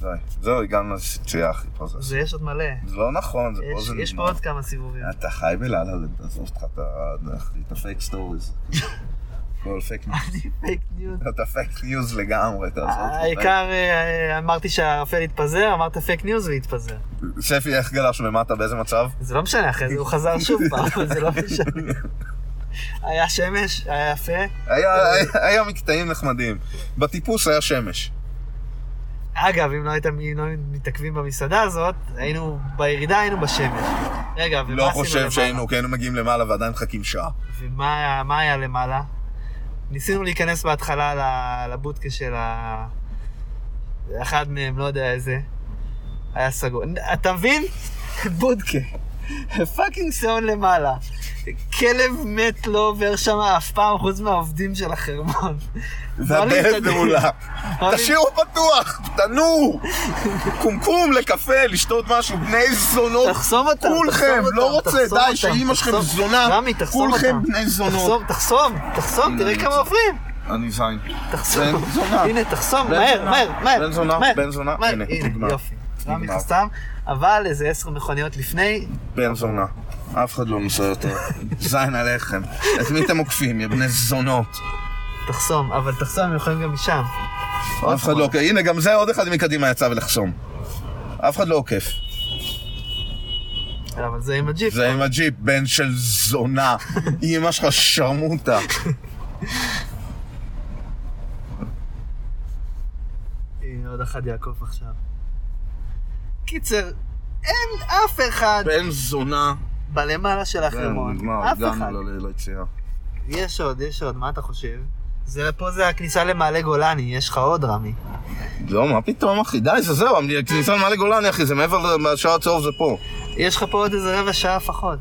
B: די. זהו, הגענו לסיטואציה הכי פה זה.
A: יש עוד מלא.
B: זה לא נכון, זה פה
A: יש- פה. עוד כמה סיבובים.
B: אתה חי ב la la, עזוב אותך את ה fake stories. כל fake news.
A: אני fake news.
B: אתה fake news לגמרי, תעזוב אותך.
A: העיקר אה, אמרתי שהערפל יתפזר, אמרת fake news והתפזר.
B: ספי, איך גלש למטה, באיזה מצב?
A: זה לא משנה, אחרי זה הוא חזר שוב פעם, זה לא משנה. היה שמש, היה יפה.
B: היה- היה- היה מקטעים נחמדים. בטיפוס היה שמש.
A: אגב, אם לא הייתם לא מתעכבים במסעדה הזאת, היינו, בירידה היינו בשמש. רגע, ומה
B: לא
A: עשינו
B: חושך
A: למעלה?
B: שהיינו, כי היינו מגיעים למעלה ועדיין מחכים שעה.
A: ומה היה- למעלה? ניסינו להיכנס בהתחלה לבודקה של ה... אחד מהם, לא יודע איזה, היה סגור. אתה מבין? בודקה. פאקינג שעון למעלה. כלב מת לא עובר שם אף פעם חוץ מהעובדים של החרמון.
B: והדלת
A: להתקדם.
B: נעולה. תשאירו פתוח, תנור! קומקום לקפה, לשתות משהו, בני זונות.
A: תחסום אותם,
B: כולכם, לא רוצה, די, שאימא שלכם. זונה.
A: רמי, תחסום
B: כולכם. בני זונות.
A: תחסום, תחסום, תחסום, תראה כמה עוברים.
B: אני זין.
A: תחסום. הנה, תחסום, מהר. מהר, מהר.
B: בן זונה, בן זונה. הנה, נגמר.
A: יופי. רמי. חסם, אבל איזה עשר מכוניות לפני,
B: בן זונה. אף אחד לא נוסע יותר. זין עליכם. את מי אתם עוקפים, יא בני זונות?
A: תחסום, אבל תחסום הם יכולים גם משם.
B: אף אחד לא עוקף. הנה, גם זה עוד אחד מקדימה יצא ולחסום. אף אחד לא עוקף.
A: אבל זה עם הג'יפ.
B: זה עם הג'יפ, בן של זונה. אמא שלך שרמוטה.
A: עוד אחד יעקוף עכשיו. קיצר, אין אף אחד
B: בן זונה.
A: בלמעלה של
B: זהו,
A: החרמון.
B: נגמר,
A: אף אחד.
B: הגענו ליציאה.
A: יש עוד, יש עוד, מה אתה חושב? זה פה זה הכניסה למעלה גולני, יש לך עוד רמי.
B: לא, מה פתאום, אחי? די, זה זהו, הכניסה למעלה גולני, אחי, זה מעבר לשעה הצהוב, זה פה.
A: יש לך פה עוד איזה רבע שעה לפחות.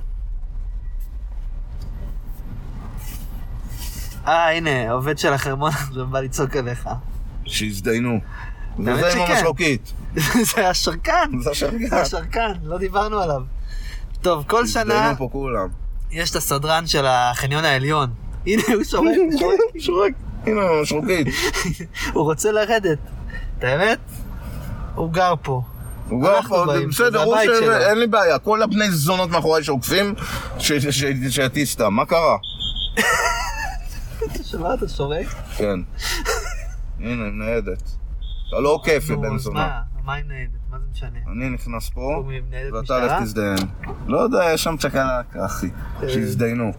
A: אה, הנה, עובד של החרמון עכשיו בא לצעוק עליך.
B: שהזדיינו. וזה עם. המשרוקית.
A: זה השרקן.
B: זה השרקן.
A: זה השרקן, לא דיברנו עליו. טוב, כל שנה
B: פה כולם.
A: יש את הסדרן של החניון העליון. הנה, הוא שורק, שורק.
B: הנה, המשרוקית.
A: הוא רוצה לרדת. את האמת? הוא גר פה.
B: הוא גר פה, בסדר, הוא ש... אין לי בעיה. כל הבני זונות מאחוריי שעוקפים, שיטיס סתם. מה קרה?
A: אתה שומע אותו שורק?
B: כן. הנה, ניידת. אתה לא עוקף, יא
A: נו,
B: בן
A: אז
B: זונה.
A: מה? עם ניידת? מה זה משנה?
B: אני נכנס פה,
A: הוא
B: ואתה לך
A: משטרה?
B: תזדיין. לא יודע, יש שם צ'קלקה, אחי.
A: אה.
B: שיזדיינו.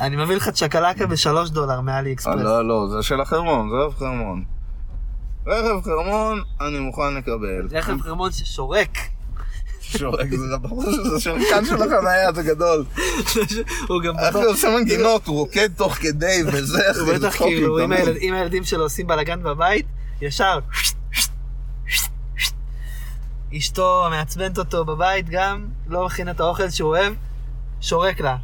A: אני מביא לך צ'קלקה בשלוש דולר מאלי
B: אה,
A: אקספרס.
B: לא, לא, זה של החרמון, זה רכב חרמון. רכב חרמון, אני מוכן לקבל.
A: רכב חרמון ששורק.
B: שורק, זה ברור שזה שרקן של החניה, זה גדול.
A: הוא גם
B: אחי עושה מנגינות, הוא רוקד תוך כדי, וזה,
A: הוא בטח כאילו, אם הילדים שלו עושים בלאגן בבית, ישר. אשתו מעצבנת אותו בבית גם, לא מכינה את האוכל שהוא אוהב, שורק לה.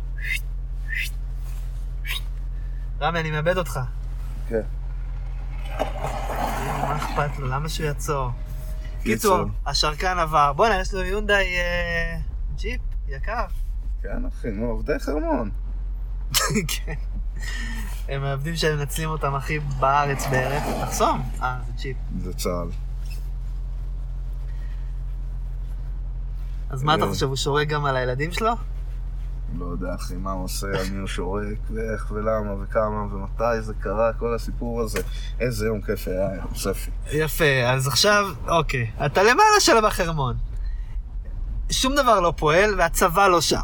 A: רמי, אני מאבד אותך.
B: כן.
A: מה אכפת לו? למה שהוא יעצור? קיצור. השרקן עבר. בואנה, יש לו יונדאי אה, ג'יפ יקר.
B: כן, אחי, נו, עובדי חרמון.
A: כן. הם העובדים שמנצלים אותם הכי בארץ בערך. תחסום. אה, זה צ'יפ.
B: זה צה"ל.
A: אז מה אתה
B: אה.
A: חושב, הוא שורק גם על הילדים שלו?
B: לא יודע, אחי, מה הוא עושה, על מי הוא שורק, ואיך ולמה וכמה ומתי זה קרה, כל הסיפור הזה. איזה יום כיף היה ספי.
A: יפה, אז עכשיו, אוקיי. אתה למעלה של בחרמון. שום דבר לא פועל והצבא לא שם.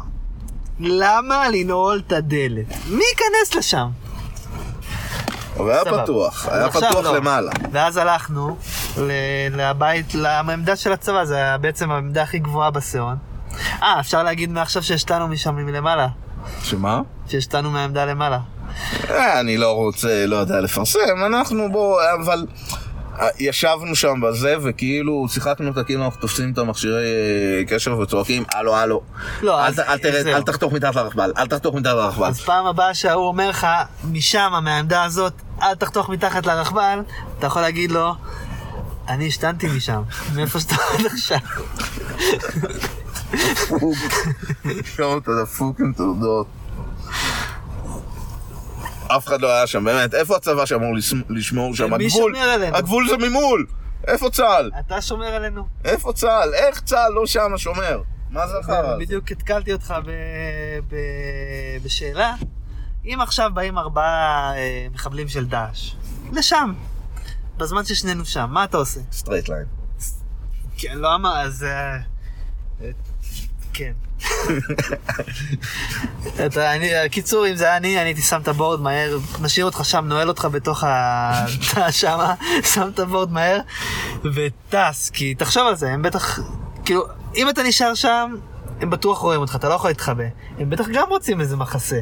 A: למה לנעול את הדלת? מי ייכנס לשם?
B: אבל היה. פתוח, היה פתוח
A: לא.
B: למעלה.
A: ואז הלכנו לבית, לעמדה של הצבא, זה היה בעצם העמדה הכי גבוהה בסיאון. אה, אפשר להגיד מעכשיו שהשתנו משם מלמעלה.
B: שמה?
A: שהשתנו מהעמדה למעלה.
B: אה, אני לא רוצה, לא יודע, לפרסם, אנחנו בוא, אבל... אה, ישבנו שם בזה, וכאילו שיחקנו אותה כאילו אנחנו תופסים את המכשירי אה, קשר וצועקים, הלו, הלו.
A: לא,
B: אל
A: אז
B: אל תרד. אל תחתוך מתחת לרכבל, אל תחתוך מתחת לרכבל.
A: אז פעם הבאה שההוא אומר לך, משם, מהעמדה הזאת, אל תחתוך מתחת לרכבל, אתה יכול להגיד לו, אני השתנתי משם, מאיפה שאתה עד עכשיו.
B: כמה אתה דפוק עם תעודות. אף אחד לא היה שם, באמת. איפה הצבא שאמור לש- לשמור שם?
A: מי שומר עלינו?
B: הגבול זה ממול! איפה צה"ל?
A: אתה שומר עלינו.
B: איפה צה"ל? איך צה"ל לא שם שומר? מה זה החרא הזה?
A: בדיוק התקלתי אותך. בשאלה. אם עכשיו באים ארבעה אה, מחבלים של דאעש, לשם, בזמן ששנינו שם, מה אתה עושה?
B: straight line.
A: כן, לא אמר, אז... אה, אה, כן. אתה, אני, קיצור, אם זה היה אני, אני הייתי שם את הבורד מהר, משאיר אותך שם, נועל אותך בתוך התא שמה, שם את הבורד מהר, וטס, כי תחשוב על זה, הם בטח, כאילו, אם אתה נשאר שם, הם בטוח רואים אותך, אתה לא יכול להתחבא. הם בטח גם רוצים איזה מחסה.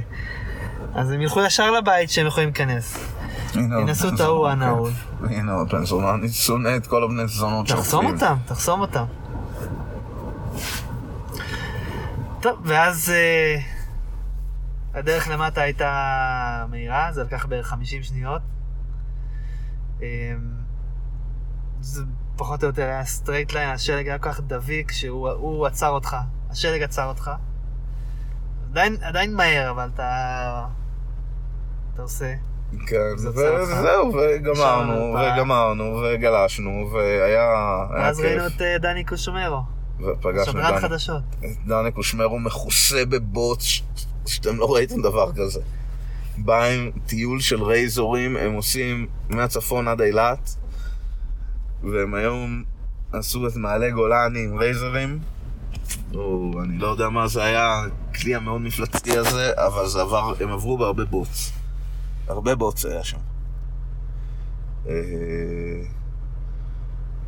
A: אז הם ילכו ישר לבית שהם יכולים להיכנס. ינסו את ההוא הנעול.
B: הנה עוד בן זונה, אני שונא את כל הבני זונות
A: תחסום אותם, תחסום אותם. טוב, ואז אה, הדרך למטה הייתה מהירה, זה לקח בערך 50 שניות. אה, זה פחות או יותר היה straight line, השלג היה כל כך דביק שהוא הוא עצר אותך, השלג עצר אותך. עדיין, עדיין מהר, אבל אתה... אתה עושה.
B: כן. וזהו, וגמרנו,
A: עכשיו אתה-
B: וגמרנו, וגלשנו, והיה היה
A: ואז ראינו. את אה, דני קושומרו,
B: ופגשנו דני.
A: חדשות.
B: דני קושמרו מכוסה בבוץ, שאתם לא ראיתם דבר כזה. בא עם טיול של רייזורים, הם עושים מהצפון עד אילת, והם היום עשו את מעלה גולני עם רייזרים. או, אני לא יודע מה זה היה, הכלי המאוד מפלצתי הזה, אבל זה עבר, הם עברו בהרבה בוץ. הרבה בוץ היה שם. אה,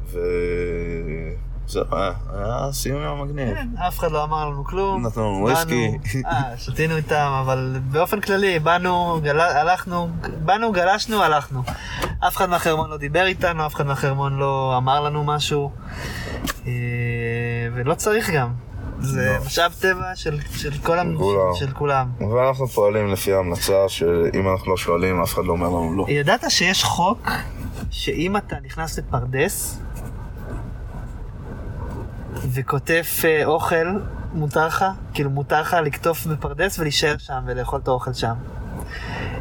B: וזהו, היה, היה סיום יום מגניב.
A: כן, אף אחד לא אמר לנו כלום.
B: נתנו לנו וויסקי.
A: אה, שתינו איתם, אבל באופן כללי, באנו, גל... הלכנו, באנו, גלשנו, הלכנו. אף אחד מהחרמון לא דיבר איתנו, אף אחד מהחרמון לא אמר לנו משהו, אה, ולא צריך גם. זה
B: לא.
A: משאב טבע של, של כל המ...
B: כולם.
A: של כולם.
B: ואנחנו פועלים לפי ההמלצה שאם אנחנו לא שואלים, אף אחד לא אומר לנו לא.
A: ידעת שיש חוק שאם אתה נכנס לפרדס וכותב אה, אוכל, מותר לך? כאילו מותר לך לקטוף בפרדס ולהישאר שם ולאכול את האוכל שם.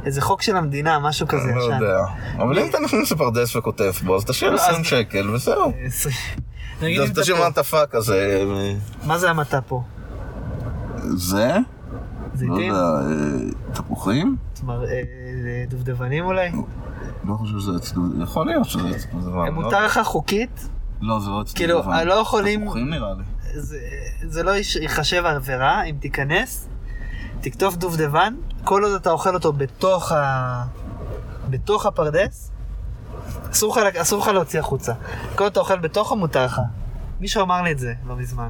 A: איזה חוק של המדינה, משהו כזה.
B: אני לא. יודע. אבל אם אתה נכנס לפרדס וכותב בו, אז תשאיר
A: לא,
B: 20
A: אז-
B: שקל וזהו.
A: אה, אתה
B: תשאיר
A: פה.
B: מעטפה כזה. ו-
A: מה זה המטה פה?
B: זה? לא
A: זיתים?
B: יודע, אה, תפוחים?
A: אה, אה, דובדבנים אולי?
B: לא חושב שזה אצלו, יכול להיות שזה אצלו דבן. לא?
A: מותר לך חוקית?
B: לא, זה לא אצלו
A: כאילו. לא יכולים-
B: תפוחים נראה לי.
A: זה, זה לא ייחשב עבירה אם תיכנס, תקטוף דובדבן, כל עוד אתה אוכל אותו בתוך, ה... בתוך הפרדס, אסור לך, להוציא החוצה. כל אתה אוכל בתוכו מותר לך. מישהו אמר לי את זה לא מזמן.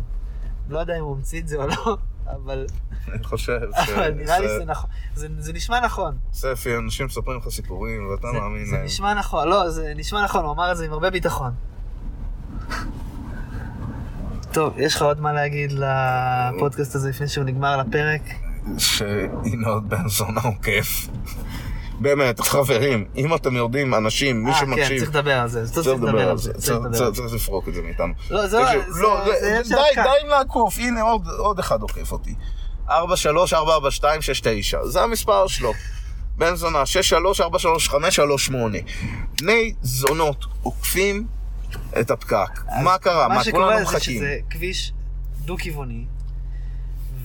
A: לא יודע אם הוא המציא את זה או לא, אבל,
B: אני חושב
A: אבל נראה לי
B: ש...
A: שזה נכון. זה, זה נשמע נכון.
B: ספי, אנשים מספרים לך סיפורים ואתה
A: זה,
B: מאמין
A: זה
B: להם.
A: נשמע נכון. לא, זה נשמע נכון, הוא אמר את זה עם הרבה ביטחון. טוב, יש לך עוד מה להגיד לפודקאסט הזה לפני שהוא נגמר לפרק?
B: שהנה עוד בן זונה הוא כיף. באמת, חברים, אם אתם יורדים, אנשים, מי
A: אה, כן,
B: שמקשיב,
A: צריך לדבר על זה. צריך
B: לדבר על זה, צריך- לפרוק את זה מאיתנו.
A: לא, זה לא,
B: די. די עם לעקוף, הנה עוד- אחד עוקף אותי. 43 442 69, זה המספר שלו. בן זונה, 63 435 38. בני זונות עוקפים את הפקק. מה קרה? מה,
A: מה
B: כולנו
A: שקורה זה
B: מחכים?
A: שזה כביש דו-כיווני,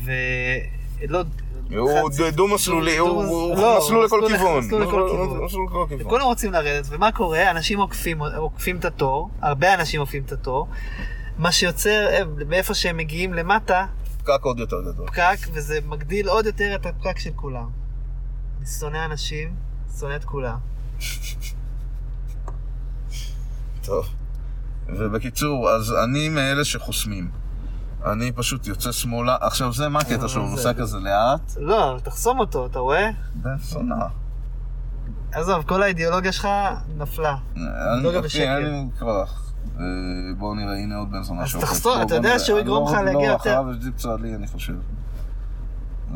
A: ולא...
B: הוא דו-מסלולי, הוא מסלול לכל כיוון.
A: וכולם רוצים לרדת, ומה קורה? אנשים עוקפים, עוקפים את התור, הרבה אנשים עוקפים את התור, מה שיוצר, אה, מאיפה שהם מגיעים למטה,
B: פקק עוד יותר גדול.
A: פקק, וזה מגדיל עוד יותר את הפקק של כולם. אני שונא אנשים, שונא את כולם.
B: טוב. ובקיצור, אז אני מאלה שחוסמים. אני פשוט יוצא שמאלה. עכשיו, זה מה הקטע שלו? הוא
A: זה-
B: נוסע כזה לאט.
A: לא, תחסום אותו, אתה רואה?
B: בן זונה.
A: עזוב, כל האידיאולוגיה שלך נפלה.
B: אני
A: לא בשקל.
B: אין לי כוח. אה, בואו נראה, הנה עוד בן זונה
A: אז
B: שעוקף.
A: תחסום,
B: בואו,
A: אתה יודע. שהוא יגרום
B: לא-
A: לך להגיע
B: לא,
A: יותר.
B: אחריו יש ג'יפ צה"לי, אני חושב.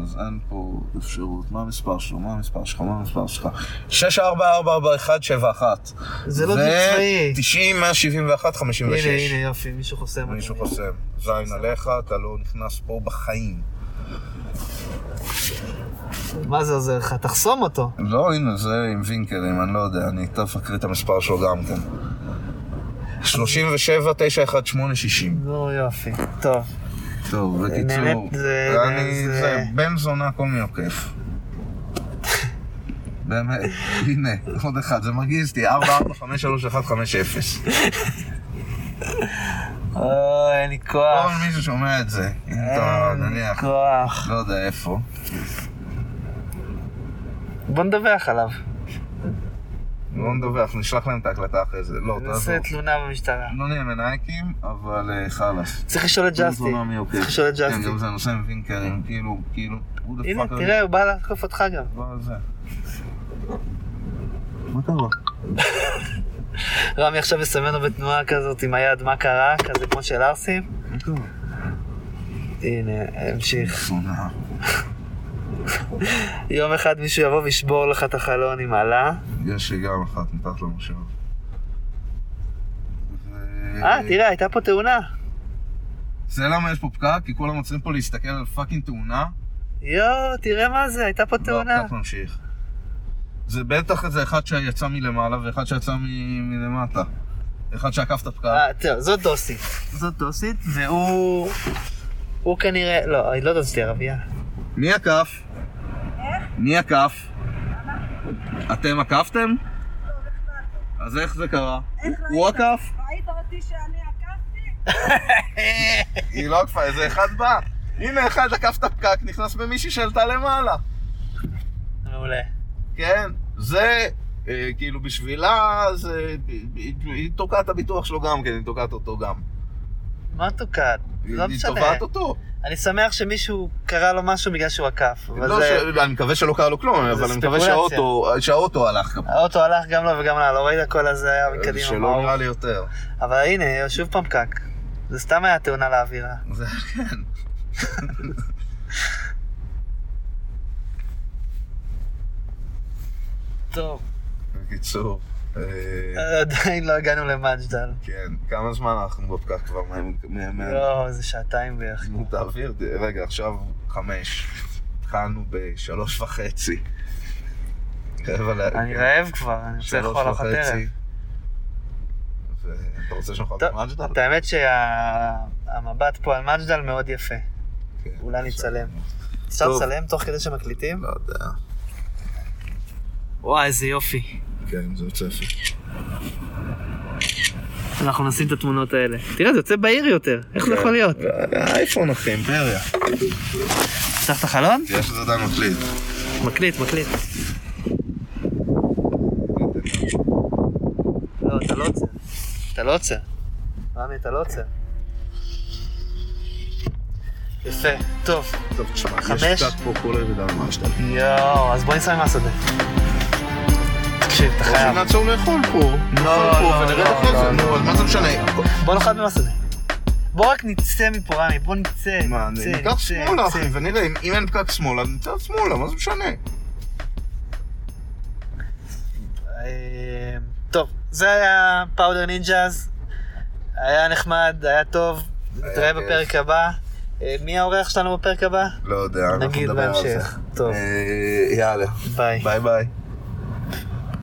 B: אז אין פה אפשרות. מה המספר שלו? מה המספר שלך? מה המספר שלך? 6444171.
A: זה לא ג'יפ צבאי.
B: 90, 171, 56.
A: הנה, הנה, יופי, מישהו חוסם.
B: מישהו חוסם. זין עליך, אתה לא נכנס פה בחיים.
A: מה זה עוזר לך? תחסום אותו.
B: לא, הנה, זה עם וינקרים, אני לא יודע, אני תכף אקריא את המספר שלו גם כן. 37, 91, 8, 60.
A: נו יופי. טוב.
B: טוב, בקיצור,
A: נהנית, זה-
B: אני,
A: זה-
B: זה בן זונה, כל מי עוקף. באמת, הנה, עוד אחד, זה מרגיז אותי, 4, 4, 5, 3, 1, 5, 0.
A: אוי, אין לי
B: כל
A: כוח.
B: מי ששומע את זה, אם אתה
A: אין לי
B: נניח,
A: כוח.
B: לא יודע איפה,
A: בוא נדווח עליו.
B: לא נדווח, נשלח להם את ההקלטה אחרי זה. לא, תעזוב.
A: נעשה תלונה במשטרה.
B: לא נהיה מנאייקים, אבל אה, חלאס.
A: צריך לשאול את ג'סטי.
B: עוקף.
A: צריך לשאול את
B: כן,
A: ג'סטי.
B: גם זה נושא עם וינקרים, כאילו, כאילו, who the
A: הנה, תראה, הוא בא להתקוף אותך גם.
B: זה? מה קרה?
A: רמי עכשיו מסמן לו בתנועה כזאת עם היד מה קרה, כזה כמו של ארסים.
B: מה קרה?
A: הנה, המשיך. יום אחד מישהו יבוא וישבור לך את החלון עם עלה.
B: יש לי גם אחת מתחת למושב.
A: אה, תראה, הייתה פה תאונה.
B: זה למה יש פה פקק? כי כולם רוצים פה להסתכל על פאקינג תאונה.
A: יואו, תראה מה זה, הייתה פה תאונה.
B: והפקק ממשיך. זה בטח איזה אחד שיצא מלמעלה ואחד שיצא מ- מלמטה. אחד שעקף את הפקק.
A: אה, תראה, זאת דוסית. זאת דוסית, והוא... הוא כנראה... לא, היא לא דוסית, היא ערבייה.
B: מי עקף? מי עקף? אתם עקפתם? אז איך זה קרה? הוא עקף?
D: ראית אותי שאני עקפתי?
B: היא לא עקפה, איזה אחד בא. הנה אחד עקף את הפקק, נכנס במישהי שעלתה למעלה.
A: מעולה.
B: כן, זה אה, כאילו בשבילה, זה... היא- היא תוקעת הביטוח שלו גם כן, היא תוקעת אותו גם.
A: מה תוקעת? לא
B: היא
A: משנה.
B: תובעת אותו.
A: אני שמח שמישהו קרה לו משהו בגלל שהוא עקף.
B: לא,
A: זה...
B: ש... אני מקווה שלא קרה לו כלום, אבל אני מקווה. שהאוטו, שהאוטו הלך גם.
A: האוטו הלך גם לו וגם לה, לא ראית הכל הזה היה מקדימה.
B: שלא
A: מאור.
B: נראה לי יותר.
A: אבל הנה, שוב פעם פקק. זה סתם היה תאונה לאווירה.
B: זה כן.
A: טוב.
B: בקיצור, אה,
A: עדיין לא הגענו למג'דל.
B: כן, כמה זמן אנחנו בפקק כבר?
A: יואו, זה שעתיים בערך.
B: נו, תעביר, רגע, עכשיו חמש. התחלנו בשלוש וחצי.
A: אני רעב כבר, אני רוצה לאכול ארוחת ערב.
B: ואתה רוצה שנאכל במג'דל?
A: את האמת שהמבט פה על מג'דל מאוד יפה.
B: כן,
A: אולי. נצלם. אפשר. לצלם תוך כדי שמקליטים?
B: לא יודע.
A: וואי, איזה יופי.
B: כן, זה יוצא יפה.
A: אנחנו נשים את התמונות האלה. תראה, זה יוצא בהיר יותר. איך זה יכול להיות?
B: האייפון אחי, אימפריה.
A: פתח את החלון?
B: תראה שזה עדיין מקליט.
A: מקליט, מקליט. לא, אתה לא עוצר. אתה לא עוצר. רמי, אתה לא עוצר. יפה, טוב.
B: טוב, תשמע. יש קצת פה כל הירידה במג'דל.
A: יואו, אז בוא נסיים מהשדה. תקשיב, אתה חייב.
B: שנעצור לאכול פה.
A: לא,
B: נאכל פה
A: לא, לא,
B: אחרי זה.
A: לא,
B: נו, אז מה זה משנה?
A: בוא נאכל מהשדה. בוא רק נצא מפה, רמי, בוא נצא.
B: מה,
A: נצא,
B: ניקח שמאלה. אחי, ונראה, אם- אין פקק שמאלה, נצא שמאלה, מה זה משנה?
A: אה, טוב, זה היה פאודר נינג'אז. היה נחמד, היה טוב. נתראה. בפרק הבא. אה, מי האורח שלנו בפרק הבא?
B: לא יודע, אנחנו
A: נגיד
B: נדבר על זה.
A: בהמשך. טוב.
B: אה, יאללה,
A: ביי.
B: ביי ביי.